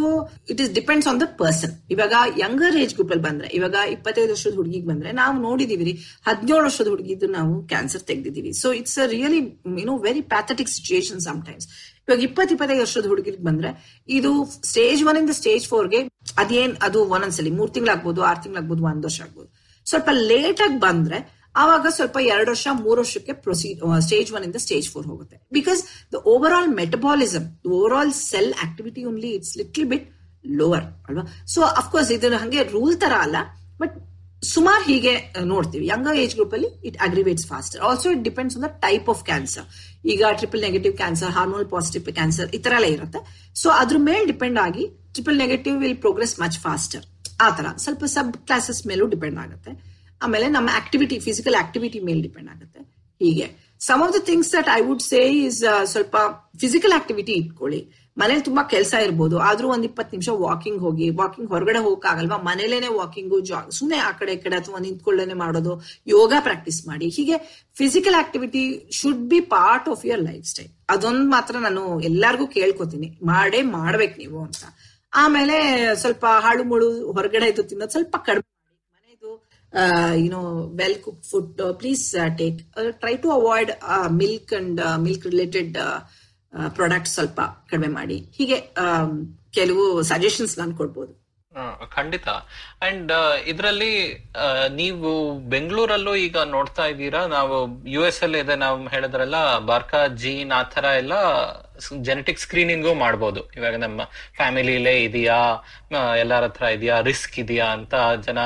it is depends on the person ಇವಾಗ ಯಂಗರ್ ಏಜ್ ಗ್ರೂಪ್ ಅಲ್ಲಿ ಬಂದ್ರೆ, ಇವಾಗ ಇಪ್ಪತ್ತೈದು ವರ್ಷದ ಹುಡುಗಿಗೆ ಬಂದ್ರೆ ನಾವು ನೋಡಿದೀವಿ ಹದಿನೇಳು ವರ್ಷದ ಹುಡುಗಿದ್ದು ನಾವು cancer ತೆಗ್ದಿದೀವಿ. So it's a really you know very pathetic situation times ಇವಾಗ ಇಪ್ಪತ್ ಇಪ್ಪತ್ತೈದು ವರ್ಷದ ಹುಡುಗಿಗೆ ಬಂದ್ರೆ, ಇದು ಸ್ಟೇಜ್ ಒನ್ ಇಂದ ಸ್ಟೇಜ್ ಫೋರ್ಗೆ ಅದೇನ್, ಅದು ಒಂದೊಂದ್ಸಲಿ ಮೂರ್ ತಿಂಗಳಾಗ್ಬೋದು, ಆರ್ ತಿಂಗಳಾಗ್ಬೋದು, ಒಂದ್ ವರ್ಷ ಆಗ್ಬೋದು ಸ್ವಲ್ಪ ಲೇಟ್ ಬಂದ್ರೆ ಆವಾಗ ಸ್ವಲ್ಪ ಎರಡು ವರ್ಷ, ಮೂರು ವರ್ಷಕ್ಕೆ ಪ್ರೊಸೀಡ್ ಸ್ಟೇಜ್ ಒನ್ ಇಂದ ಸ್ಟೇಜ್ ಫೋರ್ ಹೋಗುತ್ತೆ. Because the over all metabolism over all cell activity only it's little bit lower ಅಲ್ವಾ ಸೊ ಅಫ್ಕೋರ್ಸ್ ಇದನ್ನ ಹಂಗೆ ರೂಲ್ ತರ ಅಲ್ಲ ಬಟ್ ಸುಮಾರು ಹೀಗೆ ನೋಡ್ತೀವಿ. ಯಂಗರ್ ಏಜ್ ಗ್ರೂಪ್ ಅಲ್ಲಿ it aggravates faster also it depends on the type of cancer ಈಗ triple negative cancer hormone positive cancer ಈ ತರ ಎಲ್ಲ ಇರುತ್ತೆ. ಸೊ ಅದ್ರ ಮೇಲೆ ಡಿಪೆಂಡ್ ಆಗಿ triple negative will progress much faster ಆ ತರ. ಸ್ವಲ್ಪ ಸಬ್ ಕ್ಲಾಸಸ್ ಮೇಲೂ ಡಿಪೆಂಡ್ ಆಗುತ್ತೆ. ಆಮೇಲೆ ನಮ್ಮ ಆಕ್ಟಿವಿಟಿ ಫಿಸಿಕಲ್ ಆಕ್ಟಿವಿಟಿ ಮೇಲೆ ಡಿಪೆಂಡ್ ಆಗುತ್ತೆ. ಹೀಗೆ. Some of the things that I would say is ಸ್ವಲ್ಪ ಫಿಸಿಕಲ್ ಆಕ್ಟಿವಿಟಿ ಇಟ್ಕೊಳ್ಳಿ. ಮನೇಲಿ ತುಂಬಾ ಕೆಲಸ ಇರ್ಬೋದು. ಆದ್ರೂ ಒಂದ್ ಇಪ್ಪತ್ತು ನಿಮಿಷ ವಾಕಿಂಗ್ ಹೋಗಿ ವಾಕಿಂಗ್ ಹೊರಗಡೆ ಹೋಗಕ್ಕಾಗಲ್ವಾ? ಮನೇಲೇನೆ ವಾಕಿಂಗು ಜಾಗ್ ಸುಮ್ನೆ ಆ ಕಡೆ, ಈ ಕಡೆ ಅಥವಾ ನಿಂತ್ಕೊಳ್ಳೇನೆ ಮಾಡೋದು, ಯೋಗ ಪ್ರಾಕ್ಟೀಸ್ ಮಾಡಿ. ಹೀಗೆ physical activity should be part of your lifestyle ಅದೊಂದ್ ಮಾತ್ರ ನಾನು ಎಲ್ಲಾರ್ಗೂ ಕೇಳ್ಕೊತೀನಿ. ಮಾಡೇ ಮಾಡ್ಬೇಕು ನೀವು ಅಂತ. ಆಮೇಲೆ ಸ್ವಲ್ಪ ಹಾಳು ಮುಳು ಹೊರಗಡೆ ಇದು ತಿನ್ನೋದು ಸ್ವಲ್ಪ ಕಡಿಮೆ uh, you know well cooked food please take try to avoid milk and milk related product ಸ್ವಲ್ಪ ಕಡಿಮೆ ಮಾಡಿ. ಹೀಗೆ ಆಮ್, ಕೆಲವು ಸಜೆಷನ್ಸ್ ನಾನು ಕೊಡ್ಬೋದು. ಖಂಡಿತ. ಅಂಡ್ ಇದರಲ್ಲಿ ನೀವು ಬೆಂಗಳೂರಲ್ಲೂ ಈಗ ನೋಡ್ತಾ ಇದ್ದೀರಾ? ನಾವು ಯು ಎಸ್ ಅಲ್ಲಿ ಇದೆ ನಾವು ಹೇಳಿದ್ರಲ್ಲ ಬಾರ್ಕಾ ಜೀನ್ ಆ ತರ ಎಲ್ಲ ಜೆನೆಟಿಕ್ ಸ್ಕ್ರೀನಿಂಗು ಮಾಡ್ಬೋದು. ಇವಾಗ ನಮ್ಮ ಫ್ಯಾಮಿಲಿಲೇ ಇದೆಯಾ? ಎಲ್ಲರತ್ರ ಇದೆಯಾ? ರಿಸ್ಕ್ ಇದೆಯಾ? ಅಂತ ಜನ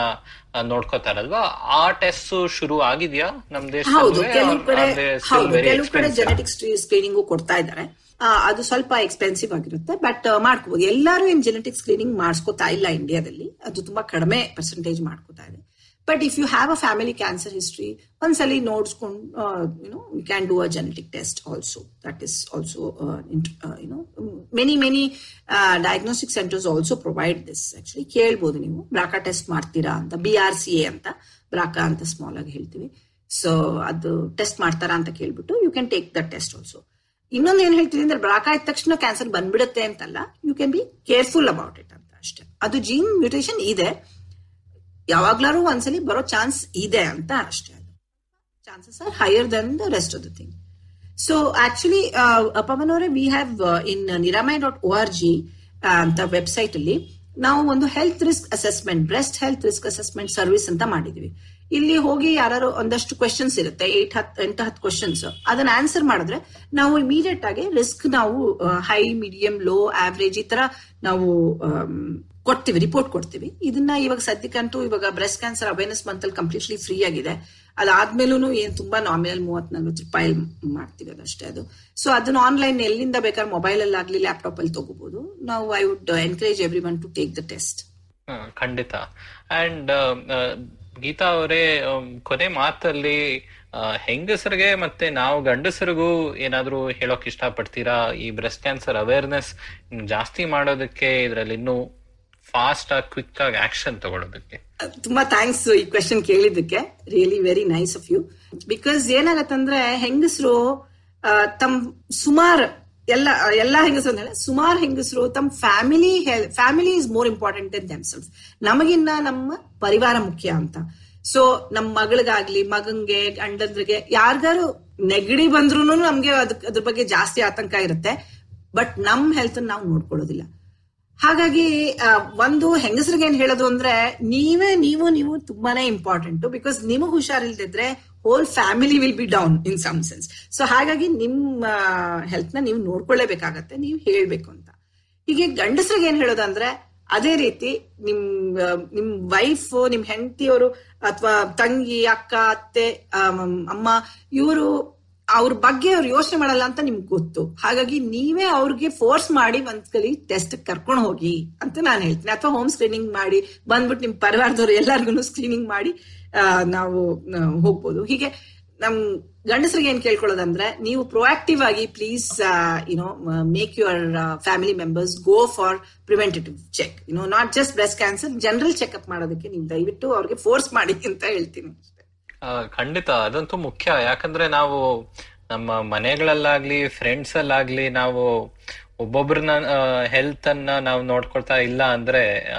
ನೋಡ್ಕೋತಾರಲ್ವಾ? ಆ ಟೆಸ್ಟ್ ಶುರು ಆಗಿದ್ಯಾ? ನಮ್ ದೇಶದಲ್ಲಿ ಕೆಲವು ಕಡೆ ಹೌದು ಕೆಲವು ಕಡೆ ಜೆನೆಟಿಕ್ ಸ್ಕ್ರೀನಿಂಗ್ ಕೊಡ್ತಾ ಇದ್ದಾರೆ. ಅದು ಸ್ವಲ್ಪ ಎಕ್ಸ್ಪೆನ್ಸಿವ್ ಆಗಿರುತ್ತೆ ಬಟ್ ಮಾಡ್ಕೋಬಹುದು ಎಲ್ಲರೂ ಏನ್ ಜೆನೆಟಿಕ್ ಸ್ಕ್ರೀನಿಂಗ್ ಮಾಡಿಸ್ಕೋತಾ ಇಲ್ಲ ಇಂಡಿಯಾದಲ್ಲಿ ಅದು ತುಂಬಾ ಕಡಿಮೆ ಪರ್ಸೆಂಟೇಜ್ ಮಾಡ್ಕೋತಾ ಇದೆ. But if you have a family cancer history ಒಂದ್ಸಲಿ ನೋಡ್ಸ್ಕೊಂಡು you know you can do a genetic test also that is also you know many many diagnostic centers also provide this actually ಕೇಳ್ಬೋದು ನೀವು. BRCA test ಮಾಡ್ತೀರಾ ಅಂತ B R C A ಅಂತ, BRCA ಅಂತ small ಆಗಿ ಹೇಳ್ತೀವಿ. So ಅದು test ಮಾಡ್ತಾರಾ ಅಂತ ಕೇಳ್ಬಿಟ್ಟು you can take the test also ಇನ್ನೊಂದು ಏನು ಹೇಳ್ತೀನಿ ಅಂದ್ರೆ, ಬ್ರಾಕಾ ಇದ್ದ ತಕ್ಷಣ ಕ್ಯಾನ್ಸರ್ ಬಂದ್ಬಿಡುತ್ತೆ ಅಂತಲ್ಲ you can be careful about it ಅಂತ ಅಷ್ಟೇ. ಅದು ಜೀನ್ ಮ್ಯೂಟೇಶನ್ ಇದೆ. ಯಾವಾಗ್ಲಾರು ಒಂದ್ಸಲಿ ಬರೋ ಚಾನ್ಸ್ ಇದೆ ಅಂತ ಅಷ್ಟೇ ಅದು. Chances are higher than the rest of the thing so actually Pavan ಅವರೇ we have in Niramai dot O R G ಅಂತ ವೆಬ್ಸೈಟ್ ಅಲ್ಲಿ ನಾವು ಒಂದು health risk assessment breast health risk assessment service ಅಂತ ಮಾಡಿದ್ವಿ. ಇಲ್ಲಿ ಹೋಗಿ ಯಾರು ಒಂದಷ್ಟು ಕ್ವೆಶನ್ಸ್ ಇರುತ್ತೆ ಏಟ್ ಹತ್ ಎಂಟು ಹತ್ತು ಕ್ವೆಶನ್ಸ್ ಅದನ್ನ ಆನ್ಸರ್ ಮಾಡಿದ್ರೆ ನಾವು ಇಮಿಡಿಯೇಟ್ ಆಗಿ ರಿಸ್ಕ್ ನಾವು ಹೈ ಮೀಡಿಯಂ ಲೋ ಆವ್ರೇಜ್ ಈ ತರ ನಾವು ಆಮ್, ಕೊಡ್ತೀವಿ ರಿಪೋರ್ಟ್ ಕೊಡ್ತೀವಿ. ಇದನ್ನ ಇವಾಗ ಸದ್ಯಕ್ಕಂತೂ ಇವಾಗ ಬ್ರೆಸ್ಟ್ ಕ್ಯಾನ್ಸರ್ ಅವೇರ್ನೆಸ್ ಮಂತ್ ಅಲ್ಲಿ ಕಂಪ್ಲೀಟ್ಲಿ ಫ್ರೀ ಆಗಿದೆ. ಅದಾದ್ಮೇಲೂ ಏನ್ ತುಂಬಾ ನಾಮಿನಲ್ ಮೂವತ್ ನಲ್ವತ್ತು ರೂಪಾಯಿ ಮಾಡ್ತೀವಿ ಅದಷ್ಟೇ ಅದು. ಸೊ ಅದನ್ನ ಆನ್ಲೈನ್ ಎಲ್ಲಿಂದ ಬೇಕಾದ್ರೆ ಮೊಬೈಲ್ ಅಲ್ಲಿ ಆಗ್ಲಿ ಲ್ಯಾಪ್ಟಾಪ್ ಅಲ್ಲಿ ತಗೋಬಹುದು ನಾವು I would encourage everyone to take the test ಖಂಡಿತ. ಅಂಡ್ ಗೀತಾ ಅವರೇ ಕೊನೆ ಮಾತಲ್ಲಿ ಹೆಂಗಸರಿಗೆ ಮತ್ತೆ ನಾವು ಗಂಡಸರಿಗೂ ಏನಾದ್ರೂ ಹೇಳೋಕ್ ಇಷ್ಟಪಡ್ತೀರಾ? ಈ ಬ್ರೆಸ್ಟ್ ಕ್ಯಾನ್ಸರ್ ಅವೇರ್ನೆಸ್ ಜಾಸ್ತಿ ಮಾಡೋದಕ್ಕೆ ಇದ್ರಲ್ಲಿ ಇನ್ನೂ ಫಾಸ್ಟ್ ಆಗಿ ಕ್ವಿಕ್ ಆಗಿ ಆಕ್ಷನ್ ತಗೊಳೋದಕ್ಕೆ. ತುಂಬಾ ಥ್ಯಾಂಕ್ಸ್ ಈ ಕ್ವೆಶನ್ ಕೇಳಿದ್ದಕ್ಕೆ. Really very nice of you because ಏನಾಗತ್ತಂದ್ರೆ, ಹೆಂಗಸರು ತಮ್ ಸುಮಾರು ಎಲ್ಲ, ಎಲ್ಲಾ ಹೆಂಗಸರು ಅಂದ್ರೆ, ಸುಮಾರು ಹೆಂಗಸರು ತಮ್ಮ family family is more important than themselves ನಮಗಿನ್ನ ನಮ್ಮ ಪರಿವಾರ ಮುಖ್ಯ ಅಂತ. ಸೊ ನಮ್ ಮಗಳಿಗಾಗ್ಲಿ, ಮಗಂಗೆ, ಗಂಡಂದ್ರಿಗೆ, ಯಾರ್ಗಾರು ನೆಗಡಿ ಬಂದ್ರು ನಮ್ಗೆ ಅದ್ರ ಬಗ್ಗೆ ಜಾಸ್ತಿ ಆತಂಕ ಇರುತ್ತೆ. ಬಟ್ ನಮ್ ಹೆಲ್ತ್ ನಾವು ನೋಡ್ಕೊಳ್ಳೋದಿಲ್ಲ. ಹಾಗಾಗಿ ಒಂದು ಹೆಂಗಸರಿಗೆ ಏನ್ ಹೇಳೋದು ಅಂದ್ರೆ, ನೀವೇ, ನೀವು ನೀವು ತುಂಬಾನೇ ಇಂಪಾರ್ಟೆಂಟ್ ಬಿಕಾಸ್ ನಿಮಗ್ ಹುಷಾರಿಲ್ದಿದ್ರೆ whole family will be down in some sense so ಹಾಗಾಗಿ ನಿಮ್ಮ ಹೆಲ್ತ್ನ ನೀವು ನೋಡ್ಕೊಳ್ಳೇಬೇಕಾಗತ್ತೆ, ನೀವು ಹೇಳ್ಬೇಕು ಅಂತ. ಹೀಗೆ ಗಂಡಸರಿಗೆ ಏನ್ ಹೇಳೋದಂದ್ರೆ ಅದೇ ರೀತಿ ನಿಮ್ ನಿಮ್ ವೈಫ್ ನಿಮ್ ಹೆಂಡತಿಯವರು ಅಥವಾ ತಂಗಿ, ಅಕ್ಕ, ಅತ್ತೆ ಅಮ್ಮ, ಇವರು ಅವ್ರ ಬಗ್ಗೆ ಅವ್ರು ಯೋಚನೆ ಮಾಡಲ್ಲ ಅಂತ ನಿಮ್ಗೆ ಗೊತ್ತು. ಹಾಗಾಗಿ ನೀವೇ ಅವ್ರಿಗೆ ಫೋರ್ಸ್ ಮಾಡಿ ಒಂದ್ಸಲಿ ಟೆಸ್ಟ್ ಕರ್ಕೊಂಡು ಹೋಗಿ ಅಂತ ನಾನು ಹೇಳ್ತೀನಿ. ಅಥವಾ ಹೋಮ್ ಸ್ಕ್ರೀನಿಂಗ್ ಮಾಡಿ ಬಂದ್ಬಿಟ್ಟು ನಿಮ್ ಪರಿವಾರದವ್ರು ಎಲ್ಲಾರ್ಗು ಸ್ಕ್ರೀನಿಂಗ್ ಮಾಡಿ ನಾವು ಹೋಗ್ಬೋದು. ಹೀಗೆ ನಮ್ ಗಂಡಸರಿಗೆ ಏನ್ ಕೇಳ್ಕೊಳ್ಳೋದಂದ್ರೆ, ನೀವು ಪ್ರೊಆಕ್ಟಿವ್ ಆಗಿ please you know make your family members go for preventative check you know not just breast cancer general checkup ಮಾಡೋದಕ್ಕೆ ನೀವು ದಯವಿಟ್ಟು ಅವ್ರಿಗೆ ಫೋರ್ಸ್ ಮಾಡಿ ಅಂತ ಹೇಳ್ತೀನಿ. ಖಂಡಿತ. ಅದಂತೂ ಮುಖ್ಯ. ಯಾಕಂದ್ರೆ ನಾವು ನಮ್ಮ ಮನೆಗಳಲ್ಲಾಗ್ಲಿ ಫ್ರೆಂಡ್ಸ್ ಅಲ್ಲಾಗ್ಲಿ ನಾವು ಒಬ್ಬೊಬ್ರನ್ನ ಹೆಲ್ತ್ ಅನ್ನ ನಾವು ನೋಡ್ಕೊಳ್ತಾ ಇಲ್ಲ ಅಂದ್ರೆ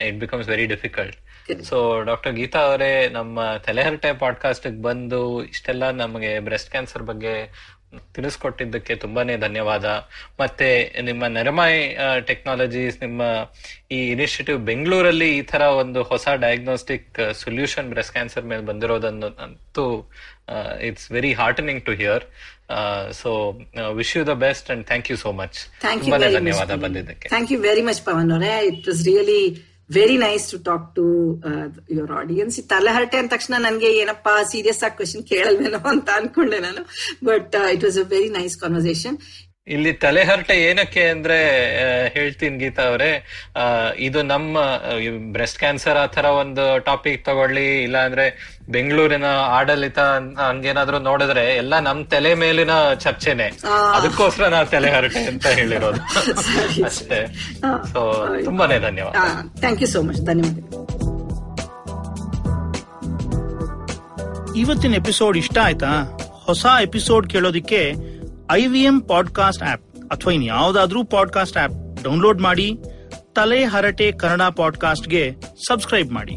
it becomes very difficult so doctor Geeta ಅವರೇ ನಮ್ಮ ತಲೆಹರಟೆ ಪಾಡ್ಕಾಸ್ಟ್ ಬಂದು ಇಷ್ಟೆಲ್ಲ ನಮಗೆ ಬ್ರೆಸ್ಟ್ ಕ್ಯಾನ್ಸರ್ ಬಗ್ಗೆ ತಿಳಿಸ್ಕೊಟ್ಟಿದ್ದಕ್ಕೆ ತುಂಬಾನೇ ಧನ್ಯವಾದ. ಮತ್ತೆ ನಿಮ್ಮ ನೆರಮಾಯ್ ಟೆಕ್ನಾಲಜೀಸ್ ನಿಮ್ಮ ಈ ಇನಿಷಿಯೇಟಿವ್ ಬೆಂಗಳೂರಲ್ಲಿ ಈ ತರ ಒಂದು ಹೊಸ ಡಯಾಗ್ನೋಸ್ಟಿಕ್ ಸೊಲ್ಯೂಷನ್ ಬ್ರೆಸ್ಟ್ ಕ್ಯಾನ್ಸರ್ ಮೇಲೆ ಬಂದಿರೋದನ್ನು ಅಂತೂ it's very heartening to hear so wish you the best and thank you so much ತುಂಬಾನೇ ಧನ್ಯವಾದ ಬಂದಿದ್ದಕ್ಕೆ. Thank you very much Pavan ಅವರೇ. It was really very nice to talk to your audience ತಲೆಹರಟೆ ಅಂದ ತಕ್ಷಣ ನನಗೆ ಏನಪ್ಪಾ ಸೀರಿಯಸ್ ಆಗಿ question ಕೇಳಲ್ವೇನೋ ಅಂತ ಅನ್ಕೊಂಡೆ ನಾನು. But it was a very nice conversation ಇಲ್ಲಿ ತಲೆಹರಟೆ ಏನಕ್ಕೆ ಅಂದ್ರೆ ಹೇಳ್ತೀನಿ ಗೀತಾ ಅವರೇ. ಇದು ನಮ್ಮ ಬ್ರೆಸ್ಟ್ ಕ್ಯಾನ್ಸರ್ ಆ ತರ ಒಂದು ಟಾಪಿಕ್ ತಗೊಳ್ಳಿ ಇಲ್ಲ ಅಂದ್ರೆ ಬೆಂಗಳೂರಿನ ಆಡಳಿತ ಹಂಗೇನಾದ್ರು ನೋಡಿದ್ರೆ ಎಲ್ಲ ನಮ್ ತಲೆ ಮೇಲಿನ ಚರ್ಚೆನೆ. ಅದಕ್ಕೋಸ್ಕರ ನಾ ತಲೆ ಹರಟೆ ಅಂತ ಹೇಳಿರೋದು. ಅಷ್ಟೇ. ಸೊ ತುಂಬಾನೇ ಧನ್ಯವಾದ. ಥ್ಯಾಂಕ್ ಯು ಸೋ ಮಚ್ ಧನ್ಯವಾದ ಇವತ್ತಿನ ಎಪಿಸೋಡ್ ಇಷ್ಟ ಆಯ್ತಾ? ಹೊಸ episode ಕೇಳೋದಿಕ್ಕೆ I V M podcast app ಅಥವಾ ಇನ್ ಯಾವ್ದಾದ್ರೂ ಪಾಡ್ಕಾಸ್ಟ್ ಆಪ್ ಡೌನ್ಲೋಡ್ ಮಾಡಿ ತಲೆ ಹರಟೆ ಕನ್ನಡ ಪಾಡ್ಕಾಸ್ಟ್ಗೆ ಸಬ್ಸ್ಕ್ರೈಬ್ ಮಾಡಿ.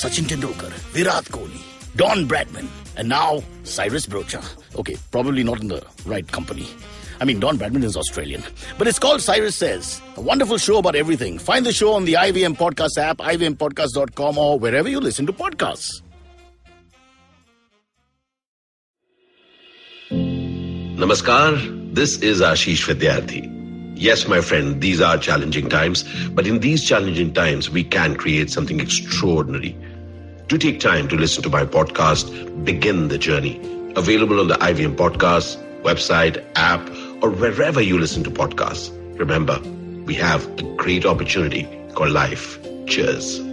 Sachin Tendulkar, Virat Kohli, Don Bradman, and now Cyrus Brocha. Okay, probably not in the right company. I mean, Don Bradman is Australian. But it's called Cyrus Says, a wonderful show about everything. Find the show on the IVM Podcast app, ivmpodcast.com, or wherever you listen to podcasts. Namaskar, this is Ashish Vidyarthi. Yes, my friend, these are challenging times, but in these challenging times, we can create something extraordinary. Do take time to listen to my podcast, Begin the Journey, available on the IVM Podcast, website, app, or wherever you listen to podcasts. Remember, we have a great opportunity called life. Cheers.